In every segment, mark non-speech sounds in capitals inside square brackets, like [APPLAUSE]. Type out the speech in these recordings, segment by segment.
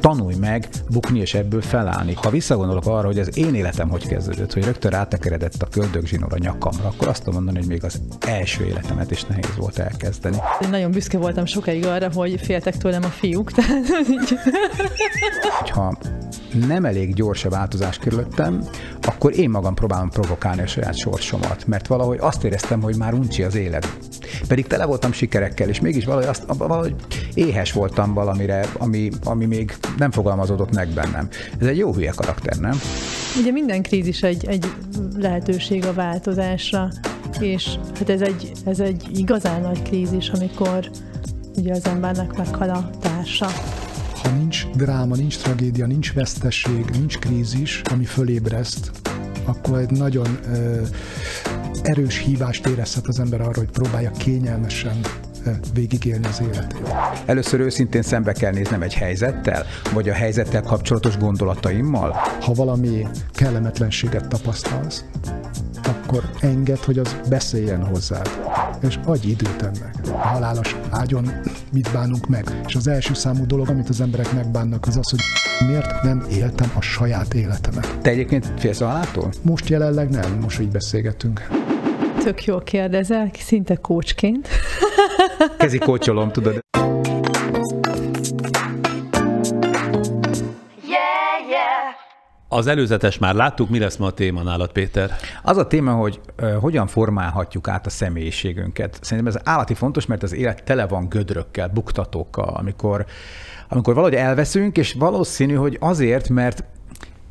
tanulj meg bukni és ebből felállni. Ha visszagondolok arra, hogy az én életem hogy kezdődött, hogy rögtön rátekeredett a köldögzsinór a nyakamra, akkor azt tudom mondani, hogy még az első életemet is nehéz volt elkezdeni. Én nagyon büszke voltam sokáig arra, hogy féltek tőlem a fiúk. [LAUGHS] Tehát. Hogyha nem elég gyors a változás körülöttem, akkor én magam próbálom provokálni a saját sorsomat, mert valahogy azt éreztem, hogy már uncsi az élet. Pedig tele voltam sikerekkel, és mégis valahogy, azt, valahogy éhes voltam valamire, ami, ami még nem fogalmazódott meg bennem. Ez egy jó hülye karakter, nem? Ugye minden krízis egy, egy lehetőség a változásra, és hát ez egy, ez egy igazán nagy krízis, amikor ugye az embernek meghal a társa ha nincs dráma, nincs tragédia, nincs vesztesség, nincs krízis, ami fölébreszt, akkor egy nagyon ö, erős hívást érezhet az ember arra, hogy próbálja kényelmesen végigélni az életét. Először őszintén szembe kell néznem egy helyzettel, vagy a helyzettel kapcsolatos gondolataimmal. Ha valami kellemetlenséget tapasztalsz, akkor enged, hogy az beszéljen hozzád, és adj időt ennek. A halálos ágyon mit bánunk meg? És az első számú dolog, amit az emberek megbánnak, az az, hogy miért nem éltem a saját életemet. Te egyébként félsz a haláltól? Most jelenleg nem, most így beszélgetünk. Tök jól kérdezel, szinte kócsként. Kezi kócsolom, tudod. Az előzetes már láttuk, mi lesz ma a téma nálad, Péter? Az a téma, hogy hogyan formálhatjuk át a személyiségünket. Szerintem ez állati fontos, mert az élet tele van gödrökkel, buktatókkal, amikor, amikor valahogy elveszünk, és valószínű, hogy azért, mert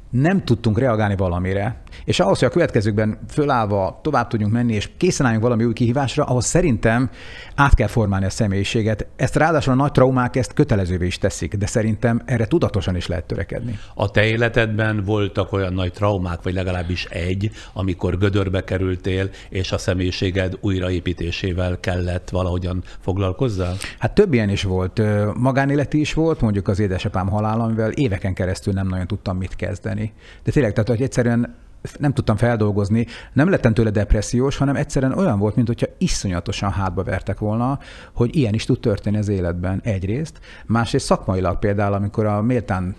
nem tudtunk reagálni valamire, és ahhoz, hogy a következőkben fölállva tovább tudjunk menni, és készen álljunk valami új kihívásra, ahhoz szerintem át kell formálni a személyiséget. Ezt ráadásul a nagy traumák ezt kötelezővé is teszik, de szerintem erre tudatosan is lehet törekedni. A te életedben voltak olyan nagy traumák, vagy legalábbis egy, amikor gödörbe kerültél, és a személyiséged újraépítésével kellett valahogyan foglalkozzál? Hát több ilyen is volt. Magánéleti is volt, mondjuk az édesapám halála, amivel éveken keresztül nem nagyon tudtam mit kezdeni. De tényleg, tehát hogy egyszerűen nem tudtam feldolgozni, nem lettem tőle depressziós, hanem egyszerűen olyan volt, mint hogyha iszonyatosan hátba vertek volna, hogy ilyen is tud történni az életben egyrészt. Másrészt szakmailag például, amikor a méltán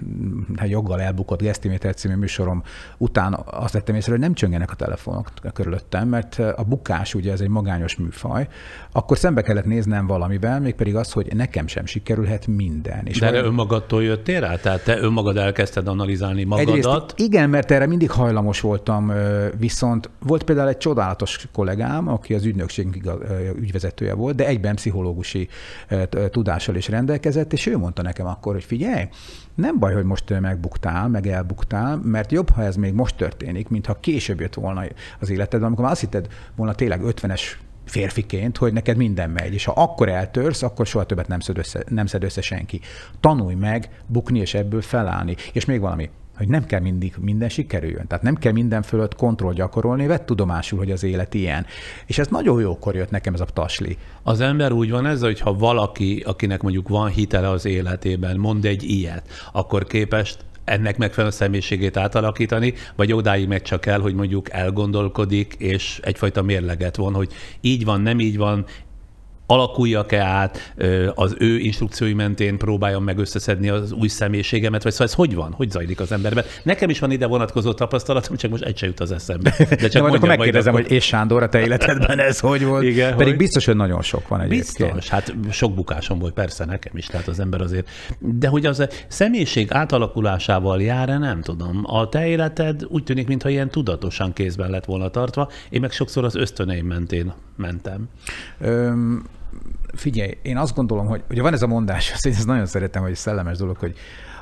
hát joggal elbukott Gesztiméter című műsorom után azt vettem észre, hogy nem csöngenek a telefonok körülöttem, mert a bukás ugye ez egy magányos műfaj, akkor szembe kellett néznem valamivel, mégpedig az, hogy nekem sem sikerülhet minden. És De erre önmagadtól jöttél rá? Tehát te önmagad elkezdted analizálni magadat? Egyrészt igen, mert erre mindig hajlamos voltam, viszont volt például egy csodálatos kollégám, aki az ügynökség ügyvezetője volt, de egyben pszichológusi tudással is rendelkezett, és ő mondta nekem akkor, hogy figyelj, nem baj, hogy most megbuktál, meg elbuktál, mert jobb, ha ez még most történik, mintha később jött volna az életedben, amikor már azt hitted volna tényleg 50-es férfiként, hogy neked minden megy, és ha akkor eltörsz, akkor soha többet nem szed össze, nem szed össze senki. Tanulj meg bukni és ebből felállni. És még valami, hogy nem kell mindig minden sikerüljön. Tehát nem kell minden fölött kontroll gyakorolni, vett tudomásul, hogy az élet ilyen. És ez nagyon jókor jött nekem ez a tasli. Az ember úgy van ez, hogy ha valaki, akinek mondjuk van hitele az életében, mond egy ilyet, akkor képest ennek megfelelően személyiségét átalakítani, vagy odáig meg csak el, hogy mondjuk elgondolkodik, és egyfajta mérleget von, hogy így van, nem így van, alakuljak-e át, az ő instrukciói mentén próbáljam meg összeszedni az új személyiségemet, vagy szóval ez hogy van? Hogy zajlik az emberben? Nekem is van ide vonatkozó tapasztalatom, csak most egy se jut az eszembe. De csak [LAUGHS] majd akkor megkérdezem, akkor... hogy és Sándor, a te életedben ez hogy volt? Igen, Pedig hogy... biztos, hogy nagyon sok van egyébként. Biztos, hát sok bukásom volt persze nekem is, tehát az ember azért. De hogy az a személyiség átalakulásával jár-e, nem tudom. A te életed úgy tűnik, mintha ilyen tudatosan kézben lett volna tartva, én meg sokszor az ösztöneim mentén mentem. Öm, figyelj, én azt gondolom, hogy ugye van ez a mondás, azt én ezt nagyon szeretem, hogy szellemes dolog, hogy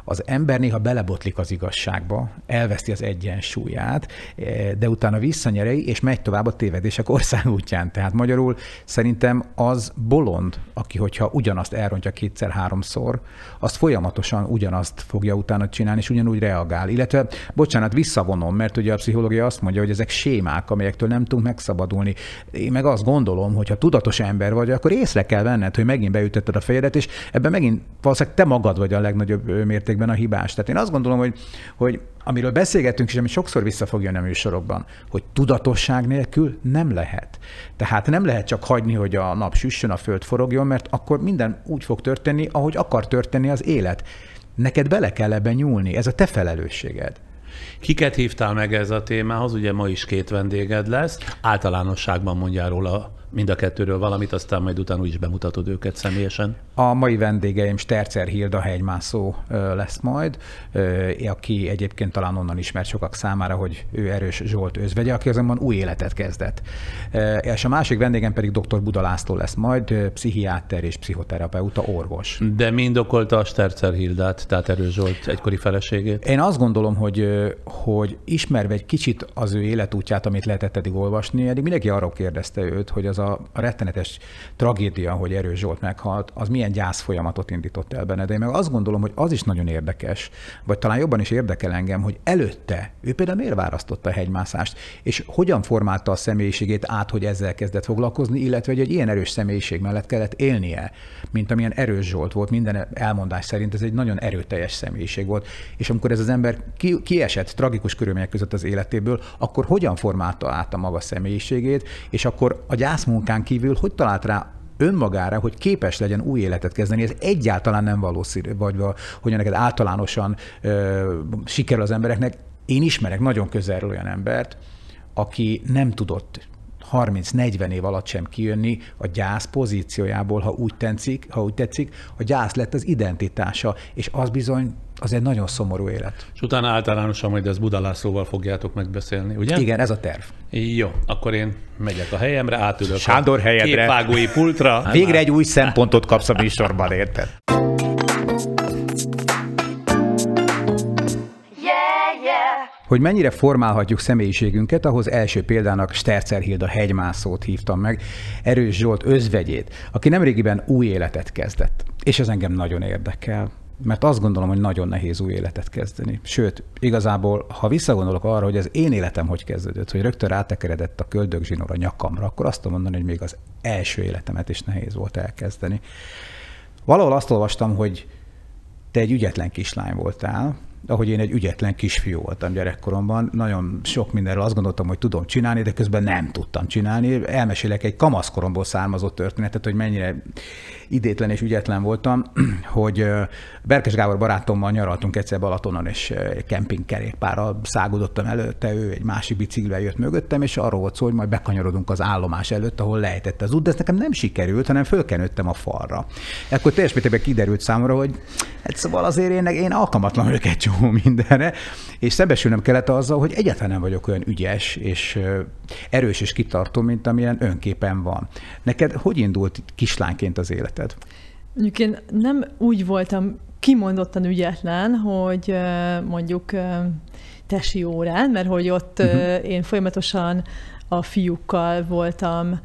az ember néha belebotlik az igazságba, elveszti az egyensúlyát, eh, de utána visszanyerei, és megy tovább a tévedések országútján. Tehát magyarul szerintem az bolond, aki hogyha ugyanazt elrontja kétszer-háromszor, az folyamatosan ugyanazt fogja utána csinálni, és ugyanúgy reagál. Illetve, bocsánat, visszavonom, mert ugye a pszichológia azt mondja, hogy ezek sémák, amelyektől nem tudunk megszabadulni. Én meg azt gondolom, hogy ha tudatos ember vagy, akkor észre kell venned, hogy megint beütötted a fejedet, és ebben megint valószínűleg te magad vagy a legnagyobb mértékben mértékben a hibás. Tehát én azt gondolom, hogy, hogy amiről beszélgetünk, és ami sokszor vissza fog jönni a műsorokban, hogy tudatosság nélkül nem lehet. Tehát nem lehet csak hagyni, hogy a nap süssön, a föld forogjon, mert akkor minden úgy fog történni, ahogy akar történni az élet Neked bele kell ebben nyúlni, ez a te felelősséged. Kiket hívtál meg ez a témához? Ugye ma is két vendéged lesz. Általánosságban mondjál róla mind a kettőről valamit, aztán majd utána is bemutatod őket személyesen. A mai vendégeim Stercer Hilda hegymászó lesz majd, aki egyébként talán onnan ismert sokak számára, hogy ő Erős Zsolt özvegye, aki azonban új életet kezdett. És a másik vendégem pedig dr. Buda László lesz majd, pszichiáter és pszichoterapeuta, orvos. De mind okolta a Stercer Hildát, tehát Erős Zsolt egykori feleségét? Én azt gondolom, hogy, hogy ismerve egy kicsit az ő életútját, amit lehetett eddig olvasni, eddig mindenki arról kérdezte őt, hogy az a rettenetes tragédia, hogy Erős Zsolt meghalt, az milyen gyász folyamatot indított el benne. De én meg azt gondolom, hogy az is nagyon érdekes, vagy talán jobban is érdekel engem, hogy előtte ő például miért választotta a hegymászást, és hogyan formálta a személyiségét át, hogy ezzel kezdett foglalkozni, illetve hogy egy ilyen erős személyiség mellett kellett élnie, mint amilyen Erős Zsolt volt, minden elmondás szerint ez egy nagyon erőteljes személyiség volt. És amikor ez az ember ki, kiesett tragikus körülmények között az életéből, akkor hogyan formálta át a maga személyiségét, és akkor a gyász munkán kívül hogy talált rá önmagára, hogy képes legyen új életet kezdeni, ez egyáltalán nem valószínű, vagy hogy neked általánosan ö, sikerül az embereknek. Én ismerek nagyon közelről olyan embert, aki nem tudott 30-40 év alatt sem kijönni a gyász pozíciójából, ha úgy tetszik, ha úgy tetszik, a gyász lett az identitása, és az bizony az egy nagyon szomorú élet. És utána általánosan majd ezt Buda Lászlóval fogjátok megbeszélni, ugye? Igen, ez a terv. Jó, akkor én megyek a helyemre, átülök Sándor a helyedre. képvágói pultra. Végre egy új szempontot kapsz a műsorban, érted? Hogy mennyire formálhatjuk személyiségünket, ahhoz első példának Stercer Hilda hegymászót hívtam meg, Erős Zsolt özvegyét, aki nemrégiben új életet kezdett. És ez engem nagyon érdekel mert azt gondolom, hogy nagyon nehéz új életet kezdeni. Sőt, igazából, ha visszagondolok arra, hogy az én életem hogy kezdődött, hogy rögtön rátekeredett a köldögzsinór a nyakamra, akkor azt tudom mondani, hogy még az első életemet is nehéz volt elkezdeni. Valahol azt olvastam, hogy te egy ügyetlen kislány voltál, ahogy én egy ügyetlen kisfiú voltam gyerekkoromban, nagyon sok mindenről azt gondoltam, hogy tudom csinálni, de közben nem tudtam csinálni. Elmesélek egy kamaszkoromból származó történetet, hogy mennyire idétlen és ügyetlen voltam, [CLEARS THROAT] hogy Berkes Gábor barátommal nyaraltunk egyszer Balatonon, és kempingkerékpárral szágudottam előtte, ő egy másik biciklivel jött mögöttem, és arról volt szó, hogy majd bekanyarodunk az állomás előtt, ahol lejtette az út, de ez nekem nem sikerült, hanem fölkenődtem a falra. Ekkor teljes mértékben kiderült számomra, hogy hát szóval azért én, én alkalmatlan vagyok egy csomó mindenre, és szembesülnem kellett azzal, hogy egyáltalán nem vagyok olyan ügyes és erős és kitartó, mint amilyen önképen van. Neked hogy indult kislányként az életed? Mondjuk én nem úgy voltam kimondottan ügyetlen, hogy mondjuk tesi órán, mert hogy ott uh-huh. én folyamatosan a fiúkkal voltam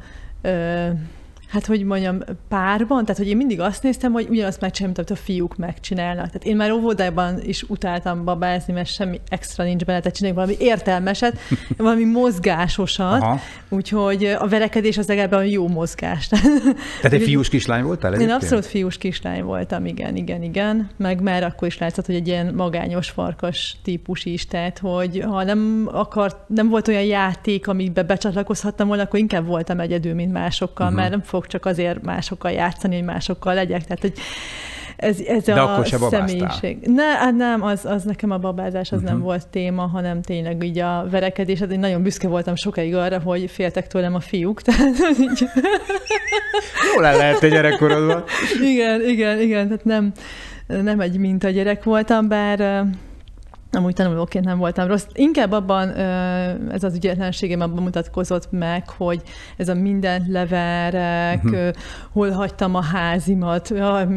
hát hogy mondjam, párban, tehát hogy én mindig azt néztem, hogy ugyanazt megcsinálom, amit a fiúk megcsinálnak. Tehát én már óvodában is utáltam babázni, mert semmi extra nincs benne, tehát csináljuk valami értelmeset, [LAUGHS] valami mozgásosat, Aha. úgyhogy a verekedés az legalább jó mozgás. Tehát egy [LAUGHS] fiús kislány voltál egyébként? Én abszolút fiús kislány voltam, igen, igen, igen. Meg már akkor is látszott, hogy egy ilyen magányos farkas típus is, tehát hogy ha nem akart, nem volt olyan játék, amiben becsatlakozhattam volna, akkor inkább voltam egyedül, mint másokkal, uh-huh. mert nem fog csak azért másokkal játszani, hogy másokkal legyek. Tehát, hogy ez, ez De a akkor se személyiség. Ne, hát nem, az, az nekem a babázás az uh-huh. nem mhm. volt téma, hanem tényleg így a verekedés. Hát én nagyon büszke voltam sokáig arra, hogy féltek tőlem a fiúk. [LAUGHS] Tehát, így... Jól el lehet egy gyerekkorodban. igen, igen, igen, tehát nem, nem egy minta gyerek voltam, bár amúgy tanulóként nem voltam rossz. Inkább abban ez az ügyetlenségem abban mutatkozott meg, hogy ez a mindent leverek, uh-huh. hol hagytam a házimat,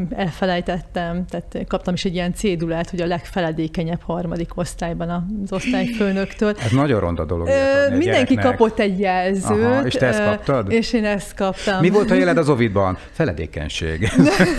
elfelejtettem, tehát kaptam is egy ilyen cédulát, hogy a legfeledékenyebb harmadik osztályban az osztályfőnöktől. Ez nagyon ronda dolog. Ö, mindenki gyereknek. kapott egy jelzőt. Aha, és te ezt kaptad? És én ezt kaptam. Mi volt a jeled az Ovidban? Feledékenység.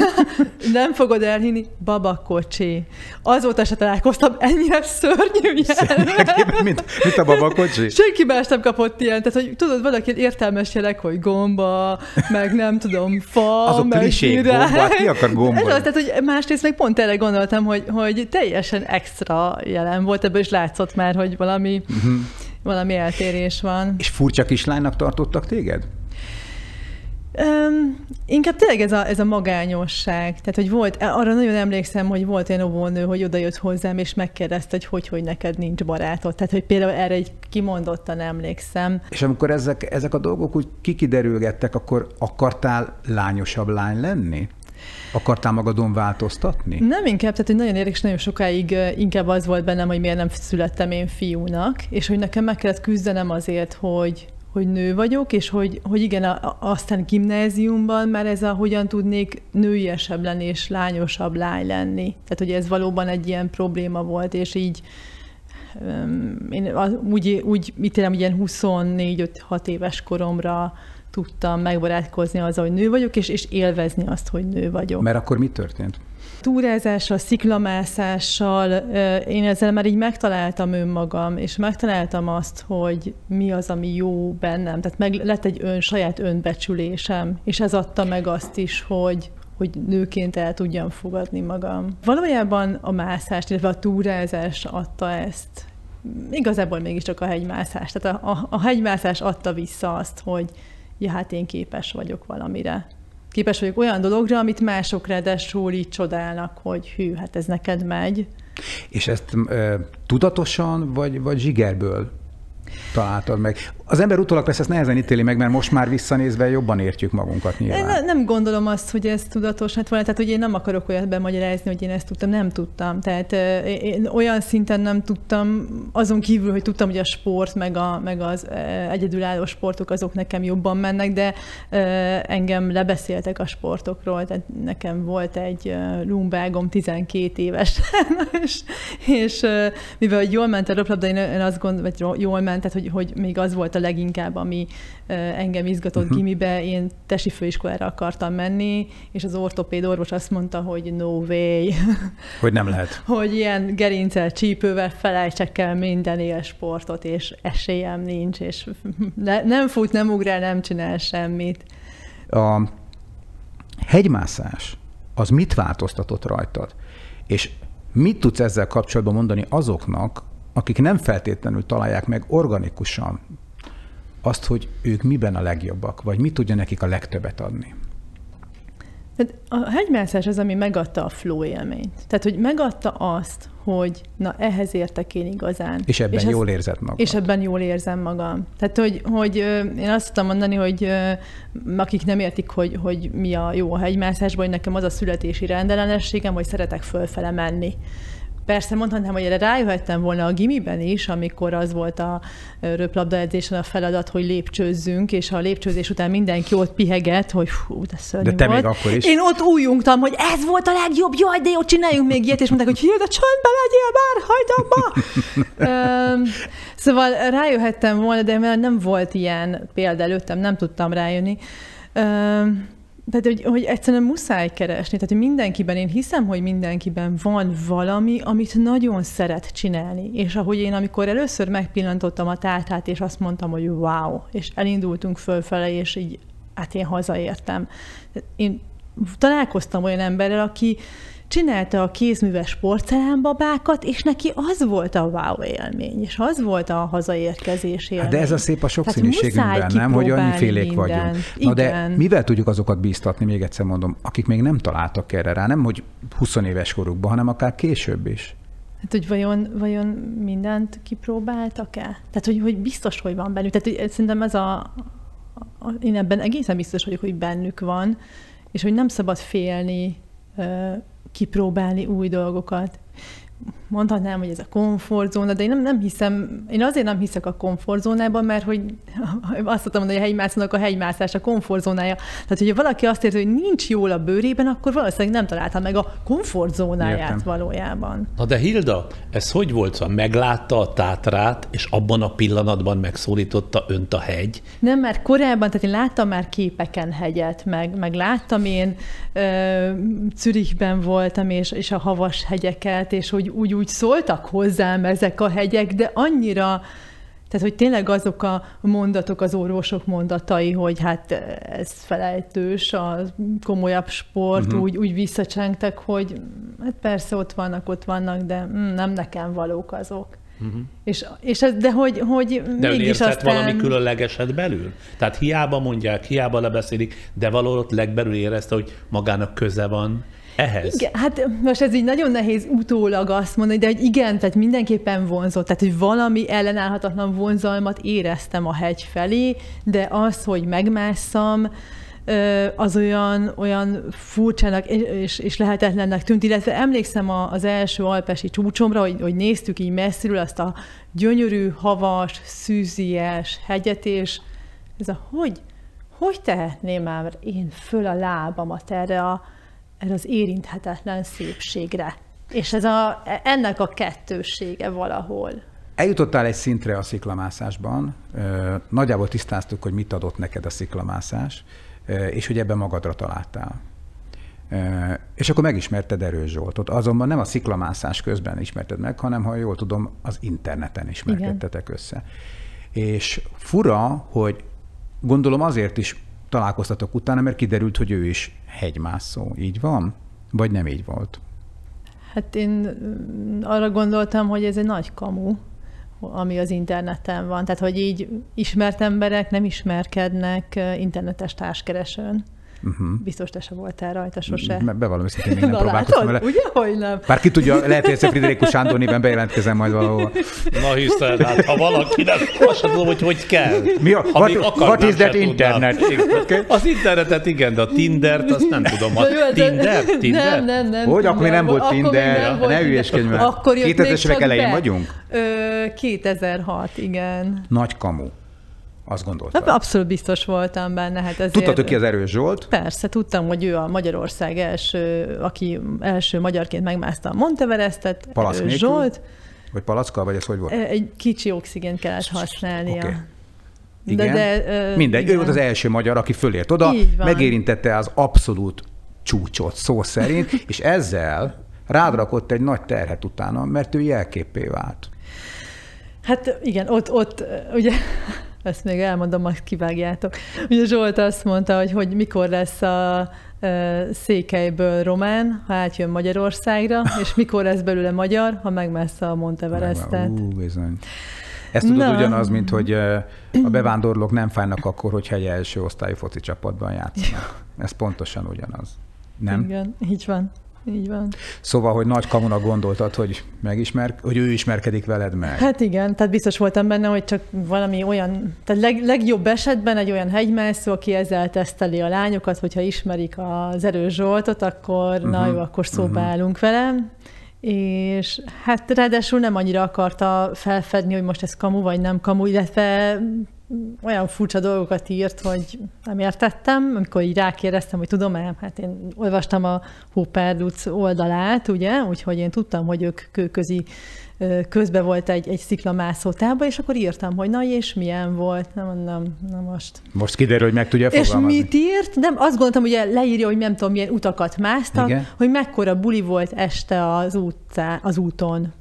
[LAUGHS] nem fogod elhinni, babakocsi. Azóta se találkoztam ennyire szörnyű jel. mint, mint a babakocsi? Senki más nem kapott ilyen. Tehát, hogy tudod, valaki értelmes jelek, hogy gomba, meg nem tudom, fa, Azok meg klisék, gomba, ki akar gomba? Ez az, tehát, hogy másrészt meg pont erre gondoltam, hogy, hogy teljesen extra jelen volt, ebből is látszott már, hogy valami, uh-huh. valami eltérés van. És furcsa kislánynak tartottak téged? Um, inkább tényleg ez a, ez a magányosság. Tehát, hogy volt, arra nagyon emlékszem, hogy volt olyan óvónő, hogy oda jött hozzám, és megkérdezte, hogy hogy, hogy neked nincs barátod. Tehát, hogy például erre egy kimondottan emlékszem. És amikor ezek, ezek a dolgok úgy kikiderülgettek, akkor akartál lányosabb lány lenni? Akartál magadon változtatni? Nem inkább, tehát hogy nagyon érdekes, nagyon sokáig inkább az volt bennem, hogy miért nem születtem én fiúnak, és hogy nekem meg kellett küzdenem azért, hogy, hogy nő vagyok, és hogy, hogy igen, a, aztán gimnáziumban már ez a hogyan tudnék nőiesebb lenni, és lányosabb lány lenni. Tehát, hogy ez valóban egy ilyen probléma volt, és így én úgy, úgy mit élem, ilyen 24-5-6 éves koromra tudtam megbarátkozni azzal, hogy nő vagyok, és, és élvezni azt, hogy nő vagyok. Mert akkor mi történt? Túrázással, sziklamászással én ezzel már így megtaláltam önmagam, és megtaláltam azt, hogy mi az, ami jó bennem. Tehát meg lett egy ön, saját önbecsülésem, és ez adta meg azt is, hogy, hogy nőként el tudjam fogadni magam. Valójában a mászás, illetve a túrázás adta ezt. Igazából mégiscsak a hegymászás. Tehát a, a, a hegymászás adta vissza azt, hogy ja, hát én képes vagyok valamire képes vagyok olyan dologra, amit mások ráadásul így csodálnak, hogy hű, hát ez neked megy. És ezt e, tudatosan, vagy, vagy zsigerből találtad meg. Az ember utólag persze ezt nehezen ítéli meg, mert most már visszanézve jobban értjük magunkat nyilván. Én nem gondolom azt, hogy ez tudatos lett volna, tehát hogy én nem akarok olyat bemagyarázni, hogy én ezt tudtam, nem tudtam. Tehát én olyan szinten nem tudtam, azon kívül, hogy tudtam, hogy a sport, meg, a, meg az egyedülálló sportok azok nekem jobban mennek, de engem lebeszéltek a sportokról, tehát nekem volt egy lumbágom 12 éves, [LAUGHS] és, és mivel jól ment a röplabda, én azt gondolom, vagy jól ment, tehát hogy, hogy még az volt a leginkább, ami engem izgatott uh-huh. gimibe. Én tesi főiskolára akartam menni, és az ortopéd orvos azt mondta, hogy no way. [LAUGHS] Hogy nem lehet. hogy ilyen gerincel, csípővel felejtsek el minden élsportot, és esélyem nincs, és ne, nem fut, nem ugrál, nem csinál semmit. A hegymászás, az mit változtatott rajtad? És mit tudsz ezzel kapcsolatban mondani azoknak, akik nem feltétlenül találják meg organikusan azt, hogy ők miben a legjobbak, vagy mit tudja nekik a legtöbbet adni. Tehát a hegymászás az, ami megadta a flow élményt. Tehát, hogy megadta azt, hogy na, ehhez értek én igazán. És ebben és jól érzed magad. És ebben jól érzem magam. Tehát, hogy, hogy én azt tudom mondani, hogy akik nem értik, hogy, hogy mi a jó a hegymászásban, hogy nekem az a születési rendellenességem, hogy szeretek fölfele menni. Persze mondhatnám, hogy erre rájöhettem volna a gimiben is, amikor az volt a röplabda edzésen a feladat, hogy lépcsőzzünk, és a lépcsőzés után mindenki ott piheget, hogy fú, de szörnyű De te volt. még akkor is. Én ott újjungtam, hogy ez volt a legjobb, jaj, de jó, csináljunk még ilyet, és mondták, hogy de csöndbe legyél már, hagyd abba! [LAUGHS] szóval rájöhettem volna, de nem volt ilyen példa előttem, nem tudtam rájönni. Tehát, hogy, hogy egyszerűen muszáj keresni. Tehát, hogy mindenkiben, én hiszem, hogy mindenkiben van valami, amit nagyon szeret csinálni. És ahogy én, amikor először megpillantottam a tártát, és azt mondtam, hogy wow, és elindultunk fölfele, és így, hát én hazaértem. Én találkoztam olyan emberrel, aki csinálta a kézműves porcelánbabákat, és neki az volt a wow élmény, és az volt a hazaérkezés élmény. Hát de ez a szép a sokszínűségünkben, nem, hogy annyifélék vagyunk. Na Igen. de mivel tudjuk azokat bíztatni, még egyszer mondom, akik még nem találtak erre rá, nem hogy 20 éves korukban, hanem akár később is. Hát, hogy vajon, vajon mindent kipróbáltak-e? Tehát, hogy, hogy biztos, hogy van bennük. Tehát, hogy szerintem ez a, a, én ebben egészen biztos vagyok, hogy bennük van, és hogy nem szabad félni kipróbálni új dolgokat mondhatnám, hogy ez a komfortzóna, de én nem, nem hiszem, én azért nem hiszek a komfortzónában, mert hogy [LAUGHS] azt tudtam mondani, hogy a hegymászónak a hegymászás a komfortzónája. Tehát, hogyha valaki azt érzi, hogy nincs jól a bőrében, akkor valószínűleg nem találta meg a komfortzónáját Értem. valójában. Na de Hilda, ez hogy volt? Szóval meglátta a tátrát, és abban a pillanatban megszólította önt a hegy? Nem, mert korábban, tehát én láttam már képeken hegyet, meg, meg láttam én ö, Zürichben voltam, és, és a havas hegyeket, és hogy úgy, úgy szóltak hozzám ezek a hegyek, de annyira, tehát, hogy tényleg azok a mondatok, az orvosok mondatai, hogy hát ez felejtős, a komolyabb sport, uh-huh. úgy, úgy visszacsengtek, hogy hát persze ott vannak, ott vannak, de mm, nem nekem valók azok. Uh-huh. És, és ez, de hogy, hogy de mégis aztán... valami különlegeset belül? Tehát hiába mondják, hiába lebeszélik, de valahol ott legbelül érezte, hogy magának köze van ehhez? Igen, hát most ez így nagyon nehéz utólag azt mondani, de hogy igen, tehát mindenképpen vonzott, tehát hogy valami ellenállhatatlan vonzalmat éreztem a hegy felé, de az, hogy megmásszam, az olyan, olyan furcsának és, és lehetetlennek tűnt, illetve emlékszem az első alpesi csúcsomra, hogy, hogy néztük így messziről azt a gyönyörű, havas, szűzies hegyet, és ez a hogy, hogy tehetném már én föl a lábamat erre, a, erre az érinthetetlen szépségre? És ez a, ennek a kettősége valahol. Eljutottál egy szintre a sziklamászásban, nagyjából tisztáztuk, hogy mit adott neked a sziklamászás, és hogy ebben magadra találtál. És akkor megismerted Erős Zsoltot. Azonban nem a sziklamászás közben ismerted meg, hanem, ha jól tudom, az interneten ismerkedtetek Igen. össze. És fura, hogy gondolom azért is találkoztatok utána, mert kiderült, hogy ő is hegymászó. Így van? Vagy nem így volt? Hát én arra gondoltam, hogy ez egy nagy kamu, ami az interneten van. Tehát, hogy így ismert emberek nem ismerkednek internetes társkeresőn. Uh-huh. Biztos te se voltál rajta sose. Bevallom őszintén, még nem [LAUGHS] Na, próbálkoztam vele. Ugye, hogy nem? Bár ki tudja, lehet, hogy egyszer Friderikus Sándor néven bejelentkezem majd valahol. Na hiszen, hát ha valakinek, azt sem tudom, hogy hogy kell. Mi a, ha what, akar, what is that internet? Okay. Az internetet igen, de a Tindert azt nem tudom. A Tinder? Tinder? Nem, nem, nem. Hogy, akkor még nem volt Tinder? Ne hülyeskedj már. 2000-es évek elején vagyunk? Ö, 2006, igen. Nagy kamu. Azt gondoltam. Hát abszolút biztos voltam benne. Hát ezért... Tudtad, ki az erős Zsolt? Persze, tudtam, hogy ő a Magyarország első, aki első magyarként megmászta a Monteverestet. Palack nélkül? Zsolt. Vagy palackkal, vagy ez hogy volt? Egy kicsi oxigént kellett használnia. Okay. Igen. De, de, uh, Mindegy, igen. ő volt az első magyar, aki fölért oda, megérintette az abszolút csúcsot szó szerint, és ezzel rádrakott egy nagy terhet utána, mert ő jelképé vált. Hát igen, ott, ott ugye ezt még elmondom, majd kivágjátok. Ugye Zsolt azt mondta, hogy, hogy mikor lesz a Székelyből román, ha átjön Magyarországra, és mikor lesz belőle magyar, ha megmessze a Monteverestet. Ú, bizony. Ez tudod Na. ugyanaz, mint hogy a bevándorlók nem fájnak akkor, hogyha egy első osztályú foci csapatban játszanak. Ez pontosan ugyanaz. Nem? Igen, így van. Így van. Szóval, hogy nagy kamuna gondoltad, hogy megismer, hogy ő ismerkedik veled meg. Hát igen, tehát biztos voltam benne, hogy csak valami olyan, tehát leg, legjobb esetben egy olyan hegymászó, aki ezzel teszteli a lányokat, hogyha ismerik az erős Zsoltot, akkor uh-huh. na mhm. jó, akkor szóba uh-huh. állunk vele. És hát ráadásul nem annyira akarta felfedni, hogy most ez kamu vagy nem kamu, illetve olyan furcsa dolgokat írt, hogy nem értettem, amikor így rákérdeztem, hogy tudom-e, hát én olvastam a Hóperduc oldalát, ugye, úgyhogy én tudtam, hogy ők kőközi közben volt egy, egy sziklamászó tába, és akkor írtam, hogy na és milyen volt, nem, nem, nem most. Most kiderül, hogy meg tudja fogalmazni. És mit írt? Nem, azt gondoltam, hogy leírja, hogy nem tudom, milyen utakat másztak, Igen? hogy mekkora buli volt este az, utcá, az úton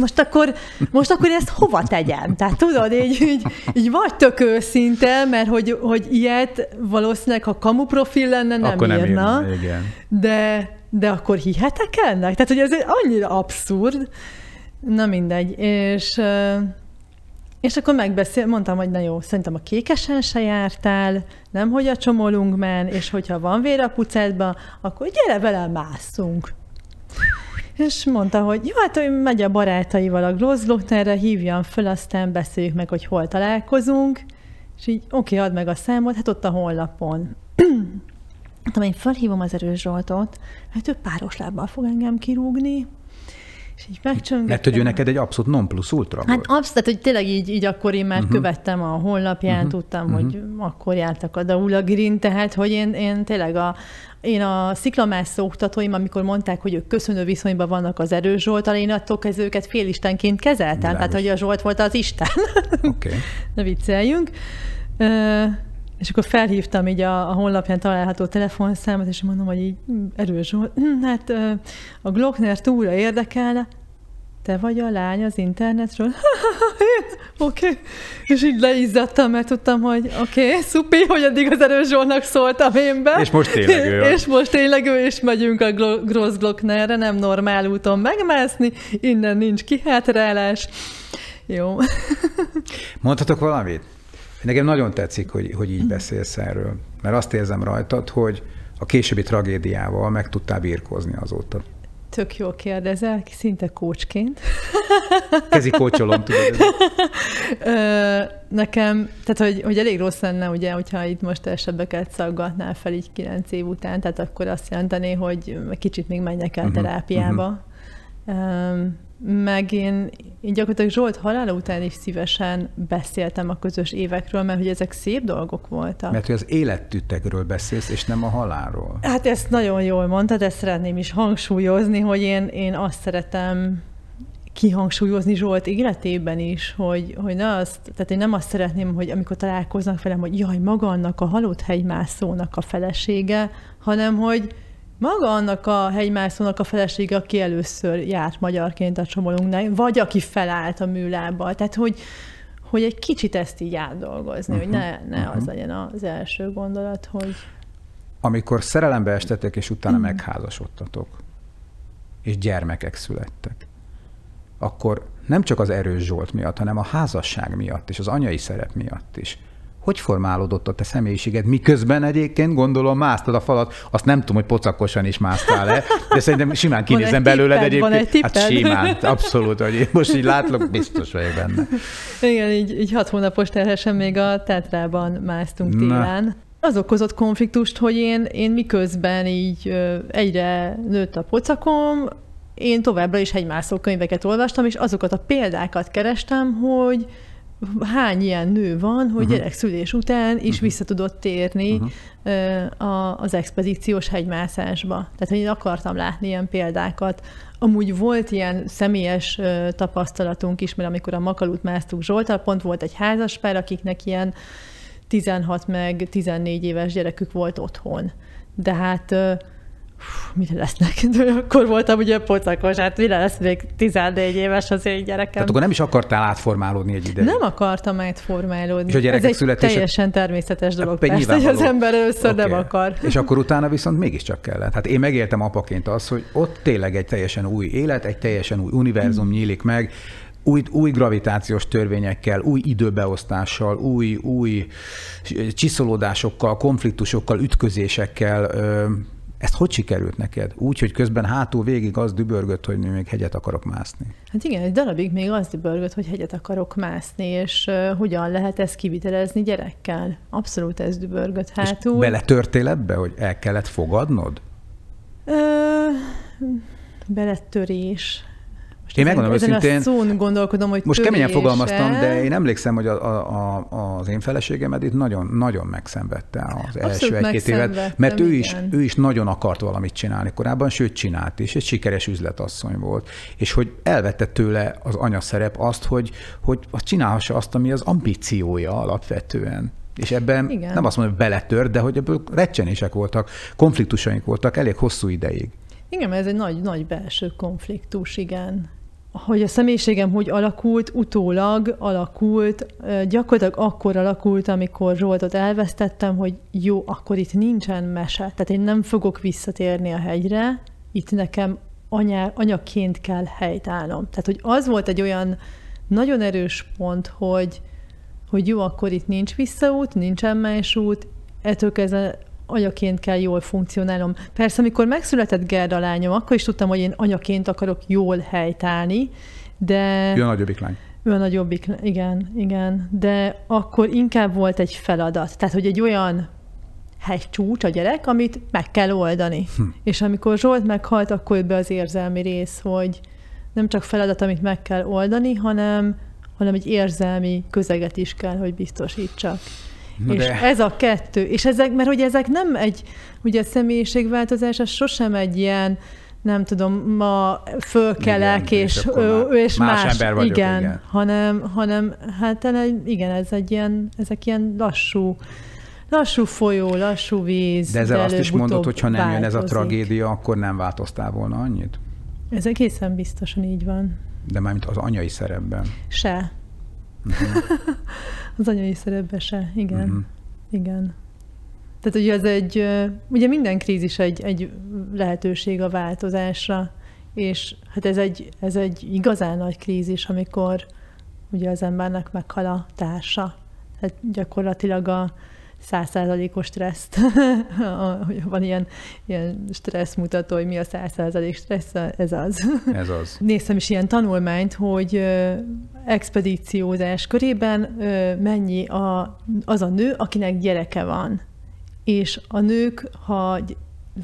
most akkor, most akkor ezt hova tegyem? Tehát tudod, így, így, így vagy tök őszinte, mert hogy, hogy ilyet valószínűleg, ha kamu profil lenne, nem akkor írna. Nem írna igen. De, de akkor hihetek ennek? Tehát, hogy ez annyira abszurd. Na mindegy. És, és akkor megbeszél, mondtam, hogy na jó, szerintem a kékesen se jártál, nem hogy a csomolunkben, és hogyha van vér a pucátban, akkor gyere velem másszunk. És mondta, hogy jó, hát hogy megy a barátaival a Grossglocknerre, hívjam föl, aztán beszéljük meg, hogy hol találkozunk. És így, oké, okay, add meg a számot, hát ott a honlapon. [CLEARS THROAT] Hát, én felhívom az erős Zsoltot, hát ő páros lábbal fog engem kirúgni, és így megcsöngettem. Mert hogy ő neked egy abszolút non plus ultra Hát abszolút, tehát, hogy tényleg így, így akkor én már uh-huh. követtem a honlapján, uh-huh. tudtam, uh-huh. hogy akkor jártak a Daulagirin, tehát hogy én, én tényleg a, én a sziklamászó oktatóim, amikor mondták, hogy ők köszönő viszonyban vannak az erős Zsoltal, én attól kezdve őket félistenként kezeltem, Világos. tehát hogy a Zsolt volt az Isten. Okay. [LAUGHS] ne vicceljünk. Uh, és akkor felhívtam így a, a honlapján található telefonszámot, és mondom, hogy így hm, erős Zsolt, hm, hát a Glockner túra érdekelne, te vagy a lány az internetről? [LAUGHS] Oké. okay. És így leizzadtam, mert tudtam, hogy oké, okay, szupi, hogy addig az erős Zsolnak szóltam én be. És most tényleg ő. és most tényleg ő, és megyünk a Grossglocknerre, nem normál úton megmászni, innen nincs kihátrálás. Jó. [LAUGHS] Mondhatok valamit? Nekem nagyon tetszik, hogy, hogy így beszélsz erről, mert azt érzem rajtad, hogy a későbbi tragédiával meg tudtál birkózni azóta. Tök jól kérdezel, szinte kócsként. Kezi kócsolom, tudod. [LAUGHS] Nekem, tehát hogy, hogy elég rossz lenne, ugye, hogyha itt most esetbeket szaggatnál fel így kilenc év után, tehát akkor azt jelenteni, hogy kicsit még menjek el uh-huh, terápiába. Uh-huh meg én, én gyakorlatilag Zsolt halála után is szívesen beszéltem a közös évekről, mert hogy ezek szép dolgok voltak. Mert hogy az élettütekről beszélsz, és nem a halálról. Hát ezt nagyon jól mondtad, ezt szeretném is hangsúlyozni, hogy én, én azt szeretem kihangsúlyozni Zsolt életében is, hogy, hogy ne azt, tehát én nem azt szeretném, hogy amikor találkoznak velem, hogy jaj, maga annak a halott hegymászónak a felesége, hanem hogy maga annak a hegymászónak a felesége, aki először járt magyarként a csomolunknál, vagy aki felállt a műlába. Tehát, hogy, hogy egy kicsit ezt így átdolgozni, uh-huh. hogy ne, ne uh-huh. az legyen az első gondolat, hogy... Amikor szerelembe estetek, és utána uh-huh. megházasodtatok, és gyermekek születtek, akkor nem csak az erős Zsolt miatt, hanem a házasság miatt és az anyai szerep miatt is hogy formálódott a te személyiséged, miközben egyébként gondolom másztad a falat, azt nem tudom, hogy pocakosan is másztál-e, de szerintem simán kinézem belőled egyébként. Van egy hát simán, abszolút, hogy én most így látlak, biztos vagyok benne. Igen, így, így hat hónapos terhesen még a tetrában másztunk télen. Na. Az okozott konfliktust, hogy én, én miközben így egyre nőtt a pocakom, én továbbra is hegymászó könyveket olvastam, és azokat a példákat kerestem, hogy hány ilyen nő van, hogy uh-huh. gyerekszülés után is uh-huh. vissza tudott térni uh-huh. a, az expedíciós hegymászásba. Tehát, hogy én akartam látni ilyen példákat. Amúgy volt ilyen személyes tapasztalatunk is, mert amikor a Makalut másztuk Zsoltal, pont volt egy házaspár, akiknek ilyen 16 meg 14 éves gyerekük volt otthon. De hát mire lesznek? [LAUGHS] De akkor voltam ugye pocakos, hát mire lesz még 14 éves az én gyerekem. Tehát akkor nem is akartál átformálódni egy ideig? Nem akartam átformálódni. És a gyerekek Ez egy születése... teljesen természetes dolog, hát, persze, hogy az ember először okay. nem akar. És akkor utána viszont mégiscsak kellett. Hát én megéltem apaként azt, hogy ott tényleg egy teljesen új élet, egy teljesen új univerzum mm. nyílik meg, új, új gravitációs törvényekkel, új időbeosztással, új, új csiszolódásokkal, konfliktusokkal, ütközésekkel, ezt hogy sikerült neked? Úgy, hogy közben hátul végig az dübörgött, hogy még hegyet akarok mászni. Hát igen, egy darabig még az dübörgött, hogy hegyet akarok mászni, és uh, hogyan lehet ezt kivitelezni gyerekkel. Abszolút ez dübörgött hátul. És beletörtél ebbe, hogy el kellett fogadnod? Ö, beletörés. Most én megmondom őszintén, a szón gondolkodom, hogy Most keményen fogalmaztam, de én emlékszem, hogy a, a, a, az én feleségemet itt nagyon, nagyon megszenvedte az Abszolút első egy-két évet, mert ő is, ő is nagyon akart valamit csinálni korábban, sőt csinált is, egy sikeres üzletasszony volt, és hogy elvette tőle az anya szerep azt, hogy, hogy csinálhassa azt, ami az ambíciója alapvetően. És ebben Igen. nem azt mondom, hogy beletört, de hogy ebből recsenések voltak, konfliktusaink voltak elég hosszú ideig. Igen, ez egy nagy, nagy belső konfliktus, igen hogy a személyiségem hogy alakult, utólag alakult, gyakorlatilag akkor alakult, amikor Zsoltot elvesztettem, hogy jó, akkor itt nincsen mese. Tehát én nem fogok visszatérni a hegyre, itt nekem anya, anyaként kell helytállnom. Tehát, hogy az volt egy olyan nagyon erős pont, hogy, hogy jó, akkor itt nincs visszaút, nincsen más út, ettől kezdve anyaként kell jól funkcionálnom. Persze, amikor megszületett Gerda lányom, akkor is tudtam, hogy én anyaként akarok jól helytállni, de... Ő a nagyobbik lány. Ő a nagyobbik, igen, igen. De akkor inkább volt egy feladat. Tehát, hogy egy olyan hegycsúcs a gyerek, amit meg kell oldani. Hm. És amikor Zsolt meghalt, akkor jött be az érzelmi rész, hogy nem csak feladat, amit meg kell oldani, hanem, hanem egy érzelmi közeget is kell, hogy biztosítsak. Na és de... ez a kettő. És ezek, mert hogy ezek nem egy, ugye a személyiségváltozás, az sosem egy ilyen, nem tudom, ma fölkelek, igen, és, és, ő, és más, más ember vagyok, igen, igen. Hanem, hanem hát igen, ez egy ilyen, ezek ilyen lassú, lassú folyó, lassú víz. De ezzel azt is mondod, hogy ha nem változik. jön ez a tragédia, akkor nem változtál volna annyit? Ez egészen biztosan így van. De mármint az anyai szerepben. Se. Uh-huh. [LAUGHS] az anyai szerepben se, igen. Uh-huh. Igen. Tehát ugye ez egy, ugye minden krízis egy, egy lehetőség a változásra, és hát ez egy, ez egy igazán nagy krízis, amikor ugye az embernek meghal a társa. Tehát gyakorlatilag a százszázalékos stresszt, [LAUGHS] van ilyen, ilyen stressz mutató, hogy mi a százszázalék stressz, ez az. [LAUGHS] Ez az. Néztem is ilyen tanulmányt, hogy expedíciózás körében mennyi a, az a nő, akinek gyereke van. És a nők, ha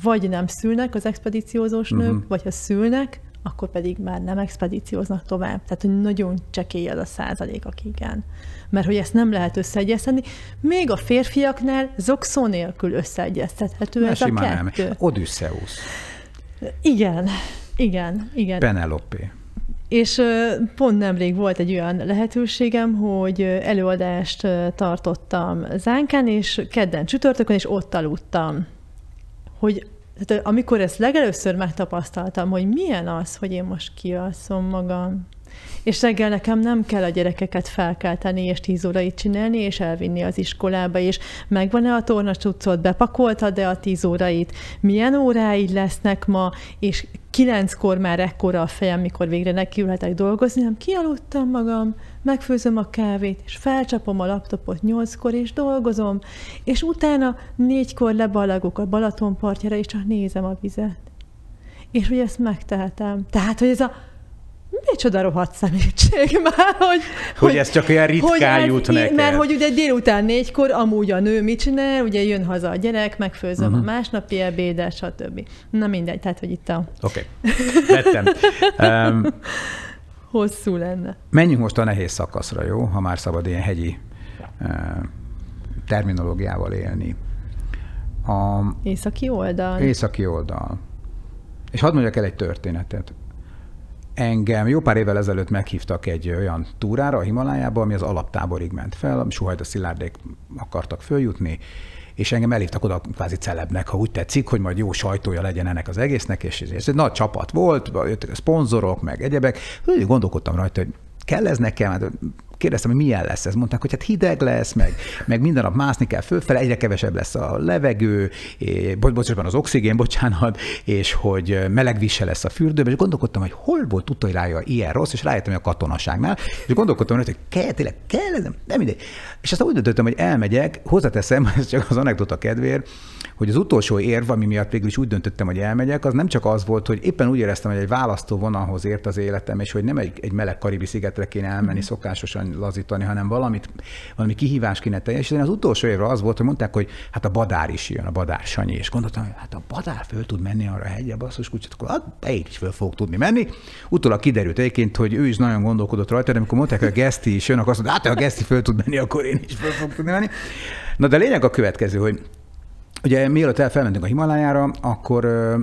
vagy nem szülnek az expedíciózós nők, uh-huh. vagy ha szülnek, akkor pedig már nem expedícióznak tovább. Tehát, hogy nagyon csekély az a százalék, akik igen. Mert hogy ezt nem lehet összeegyeztetni. Még a férfiaknál zokszó nélkül összeegyeztethető ez a kettő. Nem. Odysseus. Igen, igen, igen. Penelope. És pont nemrég volt egy olyan lehetőségem, hogy előadást tartottam Zánkán, és kedden csütörtökön, és ott aludtam. Hogy tehát amikor ezt legelőször megtapasztaltam, hogy milyen az, hogy én most kialszom magam, és reggel nekem nem kell a gyerekeket felkelteni, és tíz órait csinálni, és elvinni az iskolába, és megvan-e a tornacuccot, bepakoltad-e a tíz órait, milyen óráid lesznek ma, és kilenckor már ekkora a fejem, mikor végre nekiülhetek dolgozni, hanem kialudtam magam, megfőzöm a kávét, és felcsapom a laptopot nyolckor, és dolgozom, és utána négykor leballagok a Balaton partjára, és csak nézem a vizet. És hogy ezt megtehetem. Tehát, hogy ez a micsoda rohadt szemétség [LAUGHS] már, hogy... Hogy, hogy ez csak olyan ritkán hogy jut neked. Mert hogy ugye délután négykor amúgy a nő mit csinál, ugye jön haza a gyerek, megfőzöm uh-huh. a mhm. másnapi ebédet, stb. Na mindegy, tehát hogy itt a... Oké, okay. vettem. Um, Hosszú lenne. Menjünk most a nehéz szakaszra, jó? Ha már szabad ilyen hegyi uh, terminológiával élni. A északi oldal. Északi oldal. És hadd mondjak el egy történetet engem jó pár évvel ezelőtt meghívtak egy olyan túrára a Himalájába, ami az alaptáborig ment fel, ami Suhajda Szilárdék akartak följutni, és engem elhívtak oda kvázi celebnek, ha úgy tetszik, hogy majd jó sajtója legyen ennek az egésznek, és ez egy nagy csapat volt, jöttek a szponzorok, meg egyebek. Gondolkodtam rajta, hogy kell ez nekem, hát kérdeztem, hogy milyen lesz ez. Mondták, hogy hát hideg lesz, meg, meg minden nap mászni kell fölfele, egyre kevesebb lesz a levegő, bo- bocsánat, az oxigén, bocsánat, és hogy meleg vise lesz a fürdőben, és gondolkodtam, hogy hol volt utoljára ilyen rossz, és rájöttem, hogy a katonaságnál, és gondolkodtam, hogy kell, tényleg kell, ez nem, nem mindegy. És aztán úgy döntöttem, hogy elmegyek, hozzáteszem, [LAUGHS] ez csak az anekdota kedvéért, hogy az utolsó érv, ami miatt végül is úgy döntöttem, hogy elmegyek, az nem csak az volt, hogy éppen úgy éreztem, hogy egy választó vonalhoz ért az életem, és hogy nem egy, egy meleg karibi szigetre kéne elmenni, mm. szokásosan lazítani, hanem valamit, valami kihívást kéne teljesíteni. Az utolsó évre az volt, hogy mondták, hogy hát a badár is jön, a badár Sanyi, és gondoltam, hogy hát a badár föl tud menni arra a hegyre, basszus kucsot, akkor hát én is föl fog tudni menni. Utólag kiderült egyébként, hogy ő is nagyon gondolkodott rajta, de amikor mondták, hogy a Geszti is jön, akkor azt mondta, hát ha a Geszti föl tud menni, akkor én is föl fog tudni menni. Na de lényeg a következő, hogy Ugye mielőtt felmentünk a Himalájára, akkor ö,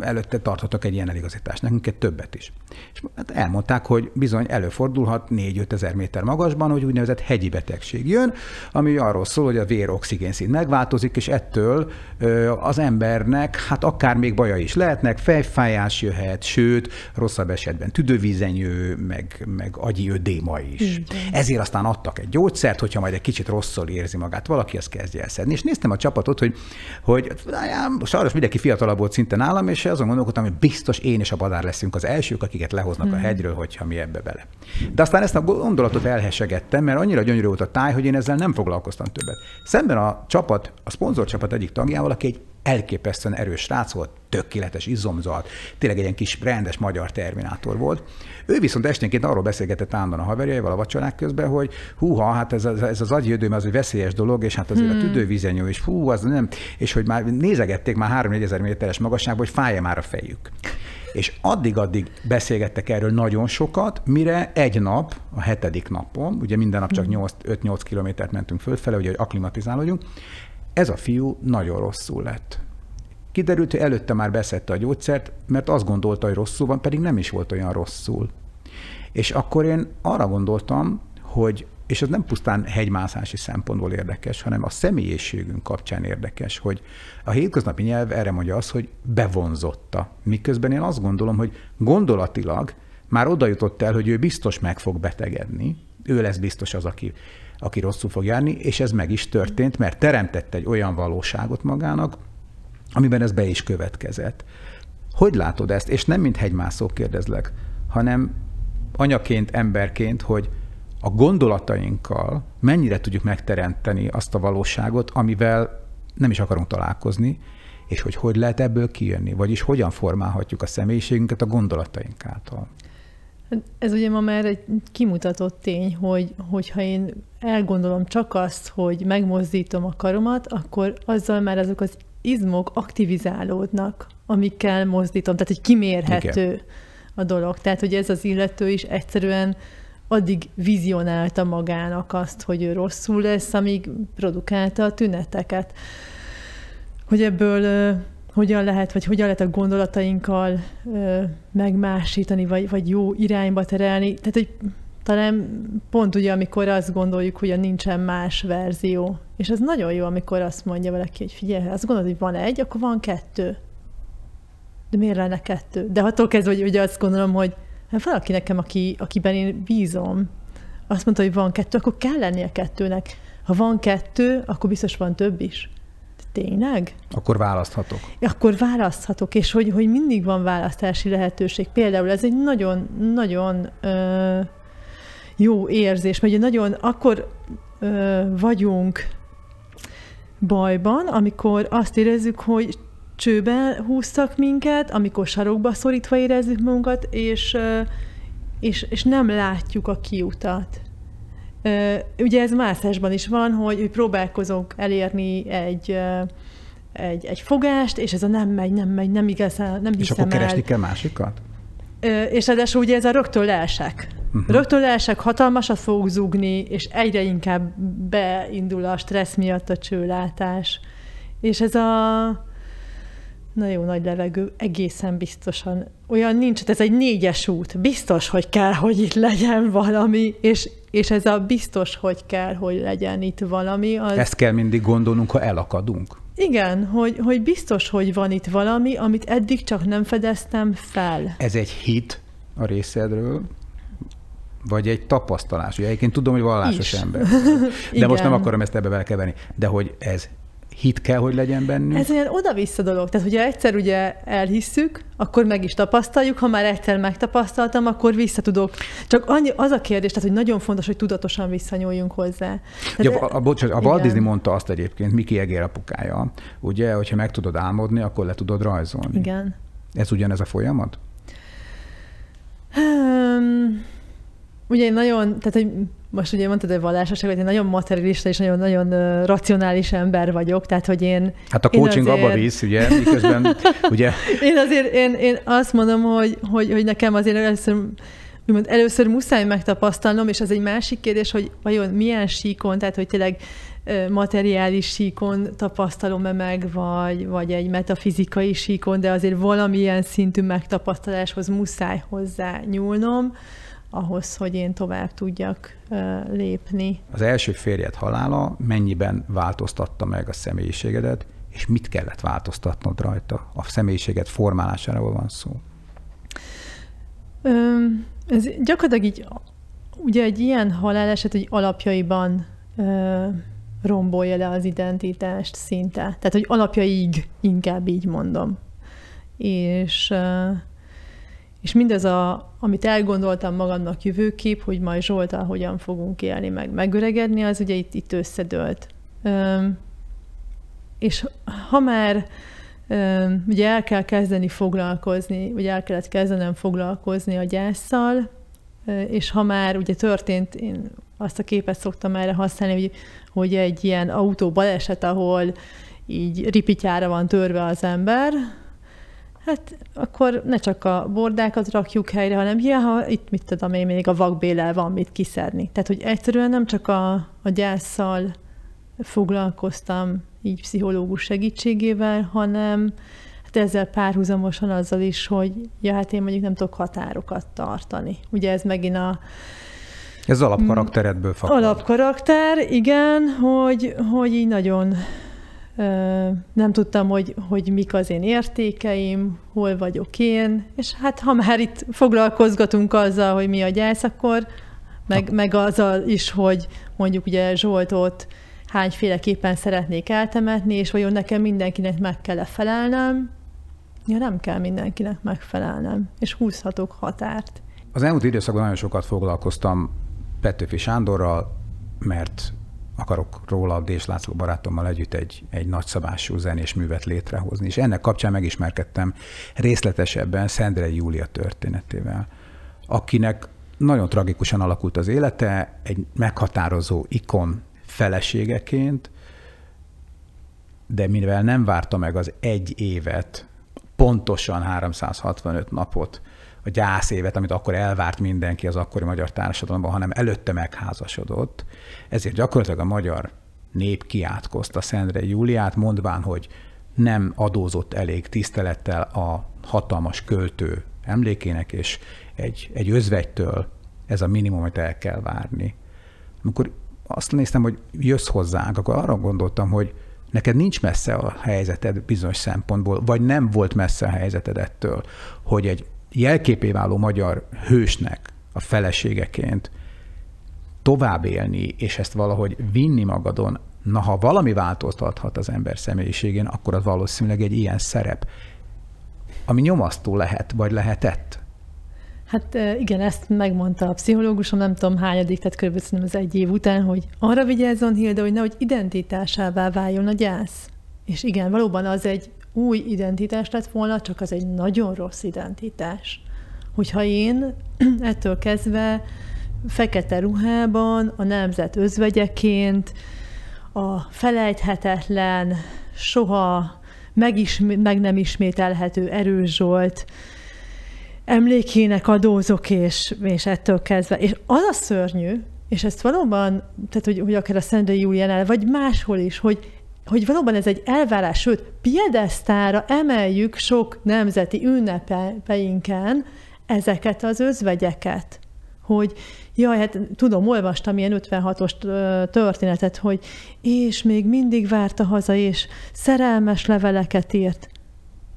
előtte tartottak egy ilyen eligazítást, nekünk egy többet is. És hát elmondták, hogy bizony előfordulhat 4-5 ezer méter magasban, hogy úgynevezett hegyi betegség jön, ami arról szól, hogy a vér oxigénszint megváltozik, és ettől ö, az embernek hát akár még baja is lehetnek, fejfájás jöhet, sőt, rosszabb esetben tüdővízenyő, meg, meg agyi ödéma is. Mm. Ezért aztán adtak egy gyógyszert, hogyha majd egy kicsit rosszul érzi magát valaki, az kezdje el szedni. És néztem a csapatot, hogy hogy sajnos mindenki fiatalabb volt szinte nálam, és azon gondolkodtam, hogy biztos én és a badár leszünk az elsők, akiket lehoznak hmm. a hegyről, hogyha mi ebbe bele. De aztán ezt a gondolatot elhesegettem, mert annyira gyönyörű volt a táj, hogy én ezzel nem foglalkoztam többet. Szemben a csapat, a szponzorcsapat egyik tagjával, aki egy elképesztően erős srác volt, tökéletes izomzat, tényleg egy ilyen kis rendes magyar terminátor volt. Ő viszont esténként arról beszélgetett állandóan a haverjaival a vacsorák közben, hogy húha, hát ez, ez, ez az agyödőm az egy veszélyes dolog, és hát azért hmm. a tüdővízenyő, és hú, az nem, és hogy már nézegették már 3-4 ezer méteres magasságban, hogy fájja már a fejük. És addig-addig beszélgettek erről nagyon sokat, mire egy nap, a hetedik napon, ugye minden nap csak 5-8 hmm. kilométert mentünk fölfele, ugye, hogy aklimatizálódjunk, ez a fiú nagyon rosszul lett. Kiderült, hogy előtte már beszedte a gyógyszert, mert azt gondolta, hogy rosszul van, pedig nem is volt olyan rosszul. És akkor én arra gondoltam, hogy, és ez nem pusztán hegymászási szempontból érdekes, hanem a személyiségünk kapcsán érdekes, hogy a hétköznapi nyelv erre mondja azt, hogy bevonzotta. Miközben én azt gondolom, hogy gondolatilag már oda jutott el, hogy ő biztos meg fog betegedni, ő lesz biztos az, aki, aki rosszul fog járni, és ez meg is történt, mert teremtett egy olyan valóságot magának, amiben ez be is következett. Hogy látod ezt? És nem mint hegymászó kérdezlek, hanem anyaként, emberként, hogy a gondolatainkkal mennyire tudjuk megteremteni azt a valóságot, amivel nem is akarunk találkozni, és hogy hogy lehet ebből kijönni, vagyis hogyan formálhatjuk a személyiségünket a gondolataink által. Hát ez ugye ma már egy kimutatott tény, hogy hogyha én elgondolom csak azt, hogy megmozdítom a karomat, akkor azzal már azok az izmok aktivizálódnak, amikkel mozdítom, tehát hogy kimérhető Igen. a dolog. Tehát, hogy ez az illető is egyszerűen addig vizionálta magának azt, hogy ő rosszul lesz, amíg produkálta a tüneteket. Hogy ebből hogyan lehet, vagy hogyan lehet a gondolatainkkal megmásítani, vagy, vagy jó irányba terelni. Tehát, hogy talán pont ugye, amikor azt gondoljuk, hogy a nincsen más verzió. És ez nagyon jó, amikor azt mondja valaki, hogy figyelj, azt gondolod, hogy van egy, akkor van kettő. De miért lenne kettő? De attól kezdve, hogy ugye azt gondolom, hogy hát valaki nekem, aki, akiben én bízom, azt mondta, hogy van kettő, akkor kell lennie kettőnek. Ha van kettő, akkor biztos van több is. Tényleg? Akkor választhatok. Akkor választhatok, és hogy, hogy mindig van választási lehetőség. Például ez egy nagyon, nagyon ö, jó érzés, mert ugye nagyon akkor ö, vagyunk bajban, amikor azt érezzük, hogy csőbe húztak minket, amikor sarokba szorítva érezzük magunkat, és, és, és nem látjuk a kiutat. Ugye ez mászásban is van, hogy próbálkozunk elérni egy, egy, egy fogást, és ez a nem megy, nem megy, nem igazán, nem És akkor el. keresni kell másikat? És ráadásul ugye ez a rögtön leesek. Uh-huh. Rögtön leesek, hatalmasat fogok zugni, és egyre inkább beindul a stressz miatt a csőlátás. És ez a nagyon nagy levegő, egészen biztosan. Olyan nincs, ez egy négyes út. Biztos, hogy kell, hogy itt legyen valami, és, és ez a biztos, hogy kell, hogy legyen itt valami. Az... Ezt kell mindig gondolnunk, ha elakadunk. Igen, hogy, hogy biztos, hogy van itt valami, amit eddig csak nem fedeztem fel. Ez egy hit a részedről, vagy egy tapasztalás. Ugye egyébként tudom, hogy vallásos Is. ember. [LAUGHS] De most nem akarom ezt ebbe belekeverni. De hogy ez hit kell, hogy legyen bennünk. Ez olyan oda-vissza dolog. Tehát, hogyha egyszer ugye elhisszük, akkor meg is tapasztaljuk, ha már egyszer megtapasztaltam, akkor vissza tudok. Csak annyi, az a kérdés, tehát, hogy nagyon fontos, hogy tudatosan visszanyúljunk hozzá. Tehát, ja, a, bocsánat, a Walt Disney mondta azt egyébként, Miki Egér apukája, ugye, hogyha meg tudod álmodni, akkor le tudod rajzolni. Igen. Ez ugyanez a folyamat? Um, ugye nagyon, tehát hogy most ugye mondtad, hogy vallásoság, hogy én nagyon materialista és nagyon-nagyon racionális ember vagyok, tehát hogy én... Hát a coaching azért, abba visz, ugye, miközben, [LAUGHS] ugye... Én azért, én, én azt mondom, hogy, hogy, hogy nekem azért először úgymond először muszáj megtapasztalnom, és az egy másik kérdés, hogy vajon milyen síkon, tehát hogy tényleg materiális síkon tapasztalom-e meg, vagy, vagy egy metafizikai síkon, de azért valamilyen szintű megtapasztaláshoz muszáj hozzá nyúlnom ahhoz, hogy én tovább tudjak lépni. Az első férjed halála mennyiben változtatta meg a személyiségedet, és mit kellett változtatnod rajta? A személyiséget formálásáról van szó. Ez gyakorlatilag így, ugye egy ilyen haláleset egy alapjaiban rombolja le az identitást szinte. Tehát, hogy alapjaig inkább így mondom. És és mindez, a, amit elgondoltam magamnak jövőkép, hogy majd Zsoltal hogyan fogunk élni, meg megöregedni, az ugye itt, itt összedőlt. Üm, és ha már üm, ugye el kell kezdeni foglalkozni, ugye el kellett kezdenem foglalkozni a gyászsal, és ha már ugye történt, én azt a képet szoktam erre használni, hogy, hogy egy ilyen autó baleset, ahol így ripityára van törve az ember, Hát akkor ne csak a bordákat rakjuk helyre, hanem ja, ha itt mit tudom én, még a vakbélel van mit kiszedni. Tehát, hogy egyszerűen nem csak a, a gyászsal foglalkoztam így pszichológus segítségével, hanem hát ezzel párhuzamosan azzal is, hogy ja, hát én mondjuk nem tudok határokat tartani. Ugye ez megint a ez alapkarakteredből fakad. Alapkarakter, igen, hogy, hogy így nagyon nem tudtam, hogy, hogy mik az én értékeim, hol vagyok én, és hát ha már itt foglalkozgatunk azzal, hogy mi a gyász, akkor meg, meg azzal is, hogy mondjuk ugye Zsoltot hányféleképpen szeretnék eltemetni, és vajon nekem mindenkinek meg kell-e felelnem, ja nem kell mindenkinek megfelelnem, és húzhatok határt. Az elmúlt időszakban nagyon sokat foglalkoztam Petőfi Sándorral, mert akarok róla Dés László barátommal együtt egy, egy nagyszabású zenés művet létrehozni, és ennek kapcsán megismerkedtem részletesebben Szendrei Júlia történetével, akinek nagyon tragikusan alakult az élete, egy meghatározó ikon feleségeként, de mivel nem várta meg az egy évet, pontosan 365 napot, a gyász évet, amit akkor elvárt mindenki az akkori magyar társadalomban, hanem előtte megházasodott. Ezért gyakorlatilag a magyar nép kiátkozta Szendrei Júliát, mondván, hogy nem adózott elég tisztelettel a hatalmas költő emlékének, és egy, egy özvegytől ez a minimum, amit el kell várni. Amikor azt néztem, hogy jössz hozzánk, akkor arra gondoltam, hogy neked nincs messze a helyzeted bizonyos szempontból, vagy nem volt messze a helyzeted ettől, hogy egy jelképé váló magyar hősnek a feleségeként tovább élni, és ezt valahogy vinni magadon, na ha valami változtathat az ember személyiségén, akkor az valószínűleg egy ilyen szerep, ami nyomasztó lehet, vagy lehetett. Hát igen, ezt megmondta a pszichológusom, nem tudom hányadik, tehát körülbelül az egy év után, hogy arra vigyázzon Hilda, hogy nehogy identitásává váljon a gyász. És igen, valóban az egy új identitás lett volna, csak az egy nagyon rossz identitás. Hogyha én [CLEARS THROAT] ettől kezdve fekete ruhában, a nemzet özvegyeként, a felejthetetlen, soha megism- meg nem ismételhető Erős Zsolt emlékének adózok, és, és ettől kezdve. És az a szörnyű, és ezt valóban, tehát hogy, hogy akár a Szendai Júliánál, vagy máshol is, hogy hogy valóban ez egy elvárás, sőt, piedesztára emeljük sok nemzeti ünnepeinken ezeket az özvegyeket. Hogy jaj, hát tudom, olvastam ilyen 56-os történetet, hogy és még mindig várta haza, és szerelmes leveleket írt.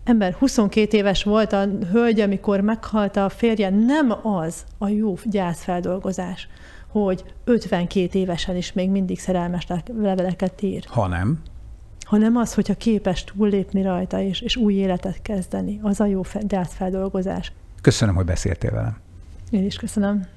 Ember, 22 éves volt a hölgy, amikor meghalt a férje, nem az a jó gyászfeldolgozás, hogy 52 évesen is még mindig szerelmes leveleket ír. Ha nem hanem az, hogyha képes túllépni rajta, és, és új életet kezdeni. Az a jó gyászfeldolgozás. Köszönöm, hogy beszéltél velem. Én is köszönöm.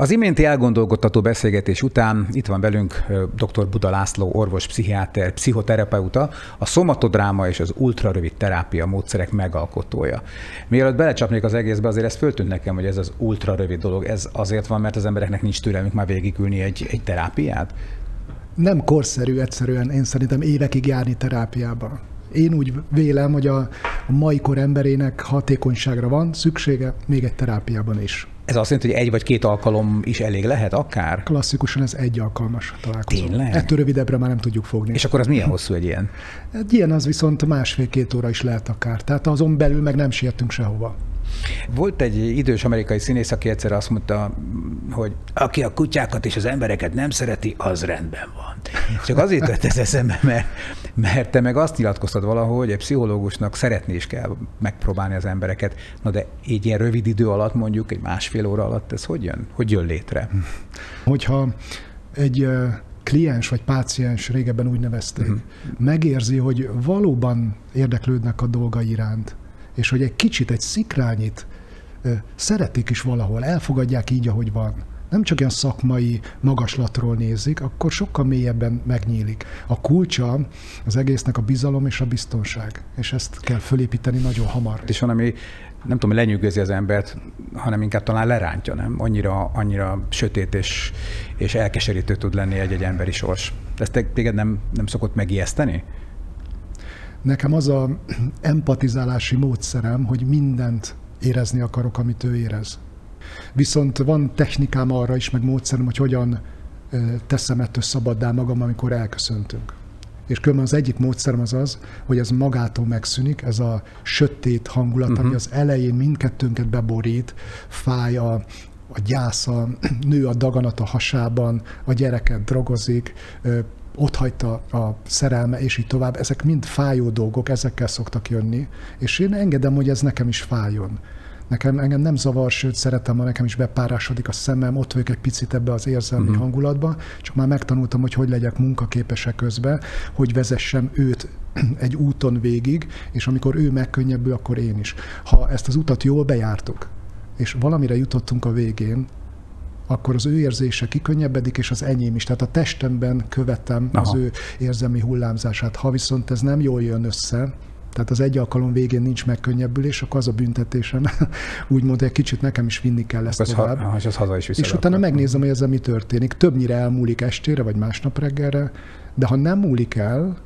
Az iménti elgondolkodtató beszélgetés után itt van velünk dr. Buda László, orvos, pszichiáter, pszichoterapeuta, a szomatodráma és az ultrarövid terápia módszerek megalkotója. Mielőtt belecsapnék az egészbe, azért ez föltűnt nekem, hogy ez az ultrarövid dolog, ez azért van, mert az embereknek nincs türelmük már végigülni egy, egy terápiát? Nem korszerű egyszerűen, én szerintem évekig járni terápiába. Én úgy vélem, hogy a, a mai kor emberének hatékonyságra van szüksége, még egy terápiában is. Ez azt jelenti, hogy egy vagy két alkalom is elég lehet akár? Klasszikusan ez egy alkalmas találkozó. Tényleg? Ettől rövidebbre már nem tudjuk fogni. És akkor az milyen hosszú egy ilyen? Egy ilyen az viszont másfél-két óra is lehet akár. Tehát azon belül meg nem sietünk sehova. Volt egy idős amerikai színész, aki egyszer azt mondta, hogy aki a kutyákat és az embereket nem szereti, az rendben van. Csak azért tett ez eszembe, mert, mert te meg azt nyilatkoztad valahogy, hogy egy pszichológusnak szeretni is kell megpróbálni az embereket. Na de így ilyen rövid idő alatt, mondjuk egy másfél óra alatt, ez hogy jön? Hogy jön létre? Hogyha egy kliens vagy páciens, régebben úgy nevezték, uh-huh. megérzi, hogy valóban érdeklődnek a dolga iránt, és hogy egy kicsit, egy szikrányit szeretik is valahol, elfogadják így, ahogy van, nem csak ilyen szakmai magaslatról nézik, akkor sokkal mélyebben megnyílik. A kulcsa az egésznek a bizalom és a biztonság, és ezt kell fölépíteni nagyon hamar. És van, ami nem tudom, lenyűgözi az embert, hanem inkább talán lerántja, nem? Annyira, annyira sötét és, és elkeserítő tud lenni egy-egy emberi sors. Ezt téged nem, nem szokott megijeszteni? Nekem az a empatizálási módszerem, hogy mindent érezni akarok, amit ő érez. Viszont van technikám arra is, meg módszerem, hogy hogyan teszem ettől szabaddá magam, amikor elköszöntünk. És különben az egyik módszerem az az, hogy ez magától megszűnik, ez a sötét hangulat, uh-huh. ami mhm. az elején mindkettőnket beborít, fáj a, a gyásza, [CLEARS THROAT] nő a daganat a hasában, a gyereket drogozik, ott hagyta a szerelme, és így tovább. Ezek mind fájó dolgok, ezekkel szoktak jönni, és én engedem, hogy ez nekem is fájjon. Nekem engem nem zavar, sőt szeretem, ha nekem is bepárásodik a szemem, ott vagyok egy picit ebbe az érzelmi uh-huh. hangulatba, csak már megtanultam, hogy hogy legyek munkaképesek közben, hogy vezessem őt [CLEARS THROAT] egy úton végig, és amikor ő megkönnyebbül, akkor én is. Ha ezt az utat jól bejártuk, és valamire jutottunk a végén, akkor az ő érzése kikönnyebbedik, és az enyém is. Tehát a testemben követem Aha. az ő érzelmi hullámzását. Ha viszont ez nem jól jön össze, tehát az egy alkalom végén nincs megkönnyebbülés, akkor az a büntetésem, [LAUGHS] úgymond egy kicsit nekem is vinni kell ezt az tovább. Ha, és az haza is És utána megnézem, hogy ezzel mi történik. Többnyire elmúlik estére, vagy másnap reggelre, de ha nem múlik el,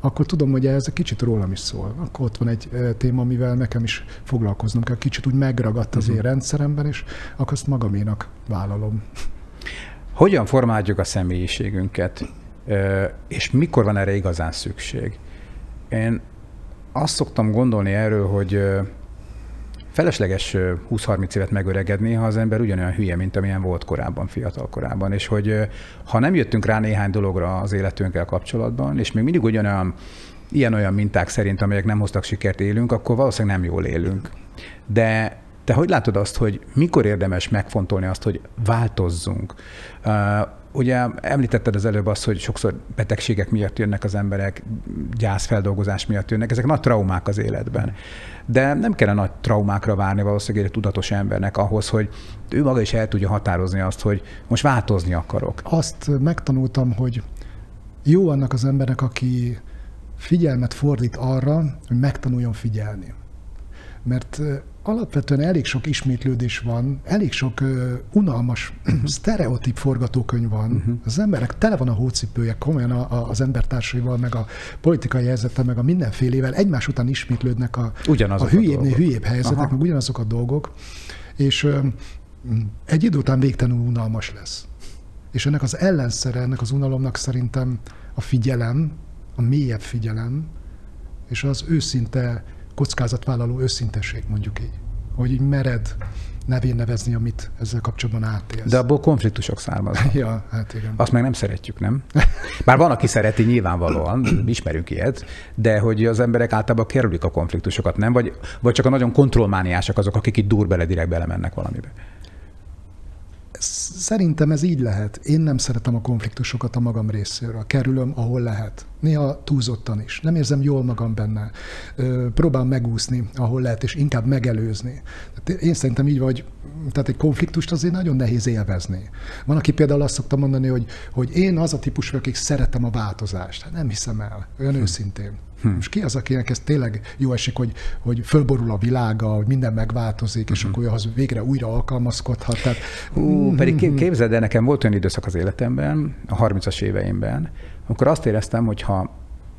akkor tudom, hogy ez egy kicsit rólam is szól. Akkor ott van egy téma, amivel nekem is foglalkoznom kell. Kicsit úgy megragadt az uh-huh. én rendszeremben, és akkor azt magaménak vállalom. Hogyan formáljuk a személyiségünket, és mikor van erre igazán szükség? Én azt szoktam gondolni erről, hogy felesleges 20-30 évet megöregedni, ha az ember ugyanolyan hülye, mint amilyen volt korábban, fiatal korában. És hogy ha nem jöttünk rá néhány dologra az életünkkel kapcsolatban, és még mindig ugyanolyan ilyen-olyan minták szerint, amelyek nem hoztak sikert élünk, akkor valószínűleg nem jól élünk. De te hogy látod azt, hogy mikor érdemes megfontolni azt, hogy változzunk? Ugye említetted az előbb azt, hogy sokszor betegségek miatt jönnek az emberek, gyászfeldolgozás miatt jönnek, ezek nagy traumák az életben. De nem kellene nagy traumákra várni valószínűleg egy tudatos embernek ahhoz, hogy ő maga is el tudja határozni azt, hogy most változni akarok. Azt megtanultam, hogy jó annak az embernek, aki figyelmet fordít arra, hogy megtanuljon figyelni. Mert alapvetően elég sok ismétlődés van, elég sok uh, unalmas, [CLEARS THROAT] sztereotíp forgatókönyv van. Uh-huh. Az emberek tele van a hócipője, komolyan a, a, az embertársaival, meg a politikai helyzettel, meg a mindenfélével egymás után ismétlődnek a, a hülyébbnél hülyébb helyzetek, Aha. meg ugyanazok a dolgok, és uh, egy idő után végtelenül unalmas lesz. És ennek az ellenszere, ennek az unalomnak szerintem a figyelem, a mélyebb figyelem, és az őszinte kockázatvállaló őszintesség, mondjuk így. Hogy így mered nevén nevezni, amit ezzel kapcsolatban átélsz. De abból konfliktusok származnak. [LAUGHS] ja, hát igen. Azt meg nem szeretjük, nem? Bár van, aki szereti nyilvánvalóan, ismerünk ilyet, de hogy az emberek általában kerülik a konfliktusokat, nem? Vagy, vagy csak a nagyon kontrollmániások azok, akik itt dur bele, direkt belemennek valamibe. Szerintem ez így lehet. Én nem szeretem a konfliktusokat a magam részéről. Kerülöm, ahol lehet. Néha túlzottan is. Nem érzem jól magam benne. Próbálom megúszni, ahol lehet, és inkább megelőzni. Én szerintem így vagy, tehát egy konfliktust azért nagyon nehéz élvezni. Van, aki például azt szokta mondani, hogy, hogy én az a típus akik szeretem a változást. Hát nem hiszem el, olyan hm. őszintén. Hm. Most ki az, akinek ez tényleg jó esik, hogy, hogy fölborul a világa, hogy minden megváltozik, és hm. akkor az végre újra alkalmazkodhat. Tehát, Ú, hm. pedig képzeld el, nekem volt olyan időszak az életemben, a 30-as éveimben, amikor azt éreztem, hogy ha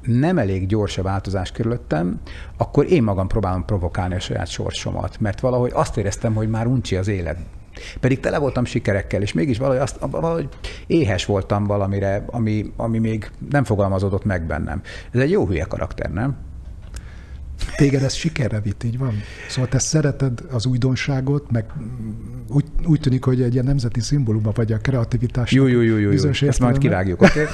nem elég gyors a változás körülöttem, akkor én magam próbálom provokálni a saját sorsomat, mert valahogy azt éreztem, hogy már uncsi az élet. Pedig tele voltam sikerekkel, és mégis valahogy, azt, valahogy éhes voltam valamire, ami, ami még nem fogalmazódott meg bennem. Ez egy jó hülye karakter, nem? Téged ez sikerre vitt, így van? Szóval te szereted az újdonságot, meg úgy, úgy tűnik, hogy egy ilyen nemzeti szimbóluma vagy a kreativitás. Jó, jó, jó, jó, jó. ezt majd kivágjuk, oké? [LAUGHS]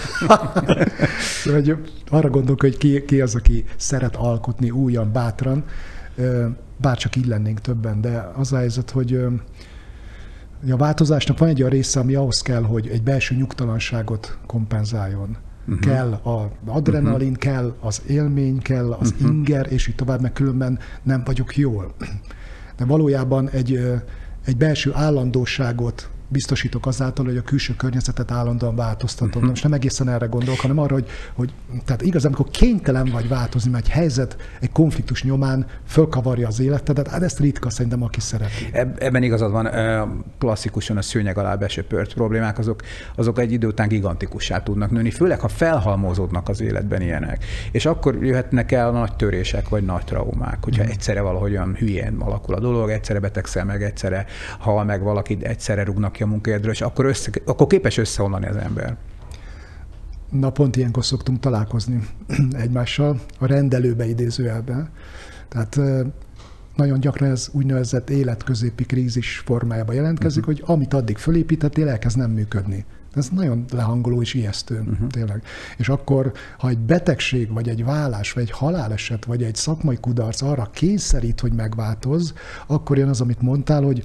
Okay? arra gondolok, hogy ki, ki az, aki szeret alkotni újan, bátran, bár csak így lennénk többen, de az a helyzet, hogy a változásnak van egy olyan része, ami ahhoz kell, hogy egy belső nyugtalanságot kompenzáljon. Uh-huh. Kell a adrenalin, uh-huh. kell az élmény, kell az uh-huh. inger, és így tovább, mert különben nem vagyok jól. De valójában egy, egy belső állandóságot biztosítok azáltal, hogy a külső környezetet állandóan változtatom. Uh-huh. Most nem egészen erre gondolok, hanem arra, hogy, hogy tehát igazán, amikor kénytelen vagy változni, mert egy helyzet, egy konfliktus nyomán fölkavarja az életedet, hát ezt ritka szerintem, aki szereti. Ebben igazad van, klasszikusan a szőnyeg alá besöpört problémák, azok, azok egy idő után gigantikussá tudnak nőni, főleg ha felhalmozódnak az életben ilyenek. És akkor jöhetnek el nagy törések, vagy nagy traumák, hogyha uh-huh. egyszerre valahogyan hülyén alakul a dolog, egyszerre betegszel meg, egyszerre hal meg valakit, egyszerre rúgnak ki a munkahelyedről, és akkor, össze, akkor képes összeomlani az ember. Na pont ilyenkor szoktunk találkozni [CLEARS THROAT] egymással, a rendelőbe idézőjelben. Tehát nagyon gyakran ez úgynevezett életközépi krízis formájában jelentkezik, uh-huh. hogy amit addig fölépítettél, elkezd nem működni. Ez nagyon lehangoló és ijesztő, uh-huh. tényleg. És akkor, ha egy betegség, vagy egy vállás, vagy egy haláleset, vagy egy szakmai kudarc arra kényszerít, hogy megváltoz, akkor jön az, amit mondtál, hogy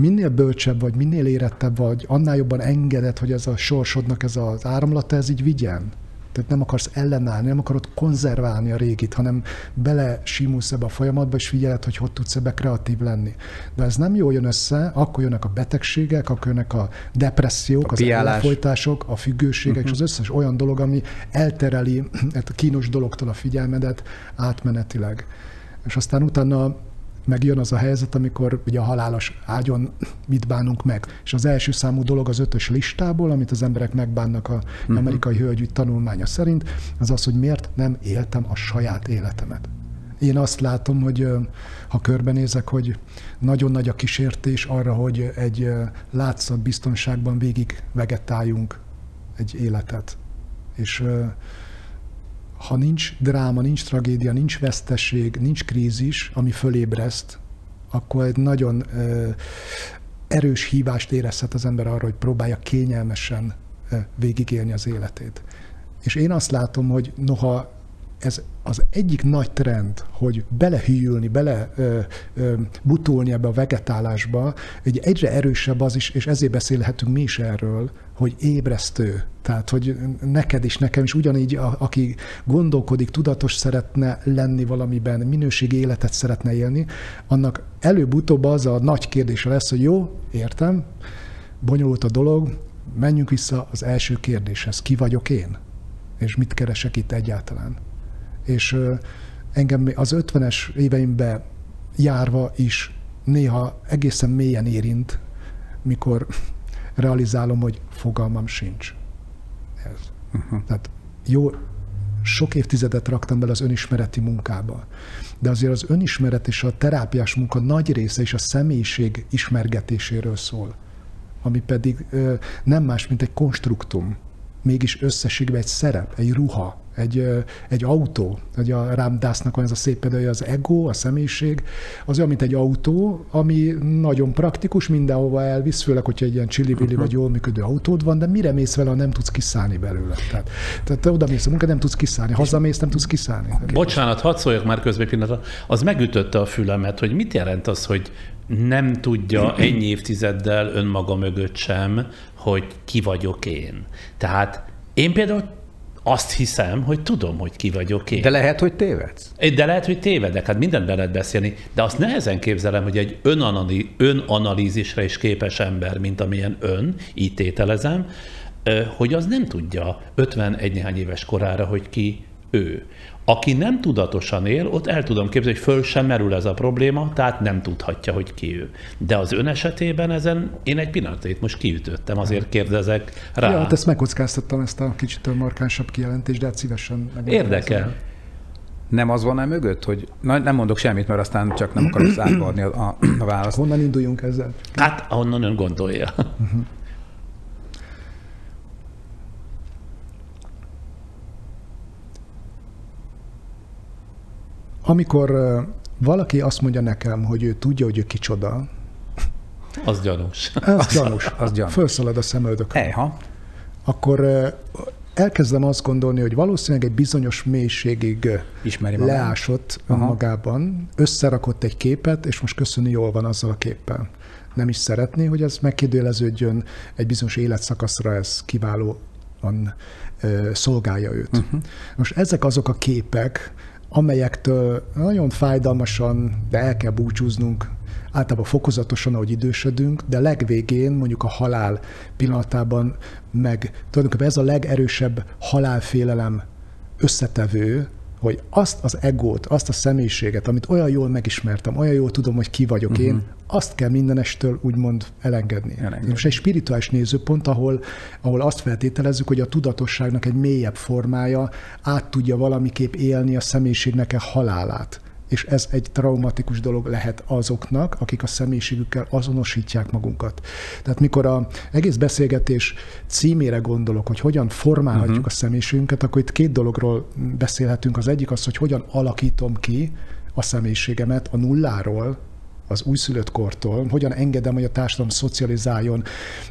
minél bölcsebb vagy, minél érettebb vagy, annál jobban engedett, hogy ez a sorsodnak ez az áramlata, ez így vigyen. Tehát nem akarsz ellenállni, nem akarod konzerválni a régit, hanem bele simulsz ebbe a folyamatba, és figyeled, hogy hogy tudsz ebbe kreatív lenni. De ez nem jól jön össze, akkor jönnek a betegségek, akkor jönnek a depressziók, a az elfolytások, a függőségek, uh-huh. és az összes olyan dolog, ami eltereli a kínos dologtól a figyelmedet átmenetileg. És aztán utána megjön az a helyzet, amikor ugye a halálos ágyon mit bánunk meg. És az első számú dolog az ötös listából, amit az emberek megbánnak a uh-huh. amerikai hölgyügy tanulmánya szerint, az az, hogy miért nem éltem a saját életemet. Én azt látom, hogy ha körbenézek, hogy nagyon nagy a kísértés arra, hogy egy látszat biztonságban végig vegetáljunk egy életet. És ha nincs dráma, nincs tragédia, nincs veszteség, nincs krízis, ami fölébreszt, akkor egy nagyon erős hívást érezhet az ember arra, hogy próbálja kényelmesen végigélni az életét. És én azt látom, hogy noha ez az egyik nagy trend, hogy belehűlni, bele ö, ö, butulni ebbe a vegetálásba, egy egyre erősebb az is, és ezért beszélhetünk mi is erről, hogy ébresztő. Tehát, hogy neked is, nekem is ugyanígy, a, aki gondolkodik, tudatos szeretne lenni valamiben, minőségi életet szeretne élni, annak előbb-utóbb az a nagy kérdése lesz, hogy jó, értem, bonyolult a dolog, menjünk vissza az első kérdéshez. Ki vagyok én? És mit keresek itt egyáltalán? és engem az 50-es éveimben járva is néha egészen mélyen érint, mikor realizálom, hogy fogalmam sincs. Ez. Uh-huh. Tehát jó, sok évtizedet raktam bele az önismereti munkába, de azért az önismeret és a terápiás munka nagy része is a személyiség ismergetéséről szól, ami pedig ö, nem más, mint egy konstruktum, mégis összességben egy szerep, egy ruha, egy, egy autó, hogy a Rámdásznak van ez a szép példája, az ego, a személyiség, az olyan, mint egy autó, ami nagyon praktikus, mindenhova elvisz, főleg, hogyha egy ilyen csili uh-huh. vagy jól működő autód van, de mire mész vele, ha nem tudsz kiszállni belőle. Tehát, tehát te oda mész a munka, nem tudsz kiszállni, hazamész, nem tudsz kiszállni. Bocsánat, hadd szóljak már közben pillanatra. Az megütötte a fülemet, hogy mit jelent az, hogy nem tudja ennyi évtizeddel önmaga mögött sem, hogy ki vagyok én. Tehát én például azt hiszem, hogy tudom, hogy ki vagyok én. De lehet, hogy tévedsz? De lehet, hogy tévedek, hát mindent be lehet beszélni, de azt nehezen képzelem, hogy egy önanali, önanalízisre is képes ember, mint amilyen ön, így tételezem, hogy az nem tudja 51 néhány éves korára, hogy ki ő. Aki nem tudatosan él, ott el tudom képzelni, hogy föl sem merül ez a probléma, tehát nem tudhatja, hogy ki ő. De az ön esetében ezen én egy pillanatét most kiütöttem, azért kérdezek rá. Ja, hát ezt megkockáztattam, ezt a kicsit markánsabb kijelentést, de hát szívesen Érdekel. Nem az van-e mögött, hogy na, nem mondok semmit, mert aztán csak nem akarok [CLEARS THROAT] átvarni a, a, a választ. Honnan induljunk ezzel? Hát, ahonnan ön gondolja. Amikor valaki azt mondja nekem, hogy ő tudja, hogy ő kicsoda, az gyanús. [LAUGHS] Ez gyanús. Az gyanús. Fölszalad a szemöldök. Ejha. Akkor elkezdem azt gondolni, hogy valószínűleg egy bizonyos mélységig Ismeri magán. leásott Aha. magában, összerakott egy képet, és most köszönni jól van azzal a képpel. Nem is szeretné, hogy ez megkérdőjeleződjön egy bizonyos életszakaszra, ez kiválóan szolgálja őt. Uh-huh. Most ezek azok a képek, amelyektől nagyon fájdalmasan, de el kell búcsúznunk, általában fokozatosan, ahogy idősödünk, de legvégén, mondjuk a halál pillanatában meg tulajdonképpen ez a legerősebb halálfélelem összetevő, hogy azt az egót, azt a személyiséget, amit olyan jól megismertem, olyan jól tudom, hogy ki vagyok uh-huh. én, mhm. azt kell mindenestől úgymond elengedni. elengedni. Most egy spirituális nézőpont, ahol, ahol azt feltételezzük, hogy a tudatosságnak egy mélyebb formája át tudja valamiképp élni a személyiségnek a halálát és ez egy traumatikus dolog lehet azoknak, akik a személyiségükkel azonosítják magunkat. Tehát mikor a egész beszélgetés címére gondolok, hogy hogyan formálhatjuk uh-huh. a személyiségünket, akkor itt két dologról beszélhetünk. Az egyik az, hogy hogyan alakítom ki a személyiségemet a nulláról, az újszülött kortól, hogyan engedem, hogy a társadalom szocializáljon,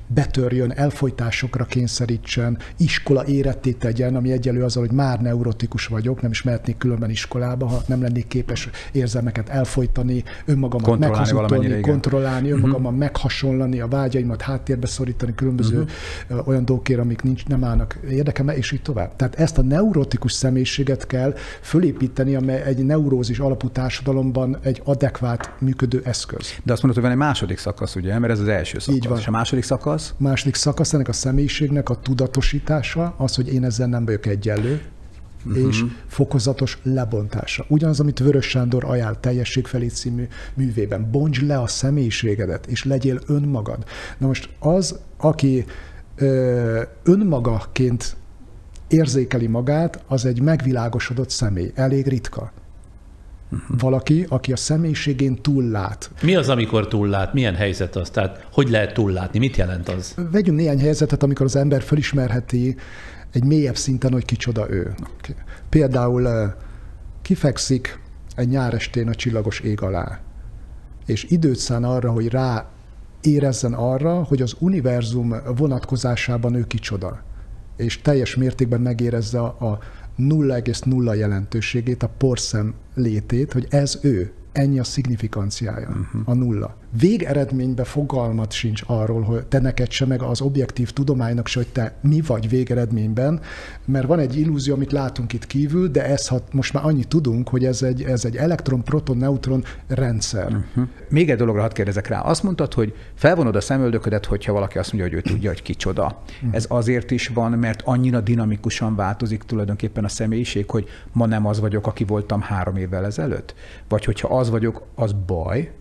betörjön, elfolytásokra kényszerítsen, iskola éretté tegyen, ami egyelő azzal, hogy már neurotikus vagyok, nem is mehetnék különben iskolába, ha nem lennék képes érzelmeket elfolytani, önmagamat meghazudtolni, kontrollálni, mhm. önmagammal uh-huh. meghasonlani, a vágyaimat háttérbe szorítani különböző uh-huh. olyan dolgokért, amik nincs, nem állnak érdekembe, és így tovább. Tehát ezt a neurotikus személyiséget kell fölépíteni, amely egy neurózis alapú társadalomban egy adekvát működő eszköz. De azt mondod, hogy van egy második szakasz, ugye? Mert ez az első szakasz. Így van. És a második szakasz? Második szakasz ennek a személyiségnek a tudatosítása, az, hogy én ezzel nem vagyok egyenlő, uh-huh. és fokozatos lebontása. Ugyanaz, amit Vörös Sándor ajánl Teljesség felé című művében. Bonts le a személyiségedet, és legyél önmagad. Na most az, aki ö, önmagaként érzékeli magát, az egy megvilágosodott személy. Elég ritka. Uh-huh. Valaki, aki a személyiségén túllát. Mi az, amikor túllát? Milyen helyzet az? Tehát hogy lehet túllátni? Mit jelent az? Vegyünk néhány helyzetet, amikor az ember felismerheti egy mélyebb szinten, hogy kicsoda ő. Például kifekszik egy nyárestén a csillagos ég alá, és időt szán arra, hogy rá érezzen arra, hogy az univerzum vonatkozásában ő kicsoda, és teljes mértékben megérezze a 0,0 jelentőségét, a porszem létét, hogy ez ő, ennyi a szignifikanciája, uh-huh. a nulla végeredményben fogalmat sincs arról, hogy te neked se, meg az objektív tudománynak se, hogy te mi vagy végeredményben, mert van egy illúzió, amit látunk itt kívül, de ez hat, most már annyit tudunk, hogy ez egy, ez egy elektron, proton, neutron rendszer. Uh-huh. Még egy dologra hadd kérdezek rá. Azt mondtad, hogy felvonod a szemöldöködet, hogyha valaki azt mondja, hogy ő tudja, hogy kicsoda. Uh-huh. Ez azért is van, mert annyira dinamikusan változik tulajdonképpen a személyiség, hogy ma nem az vagyok, aki voltam három évvel ezelőtt? Vagy hogyha az vagyok, az baj,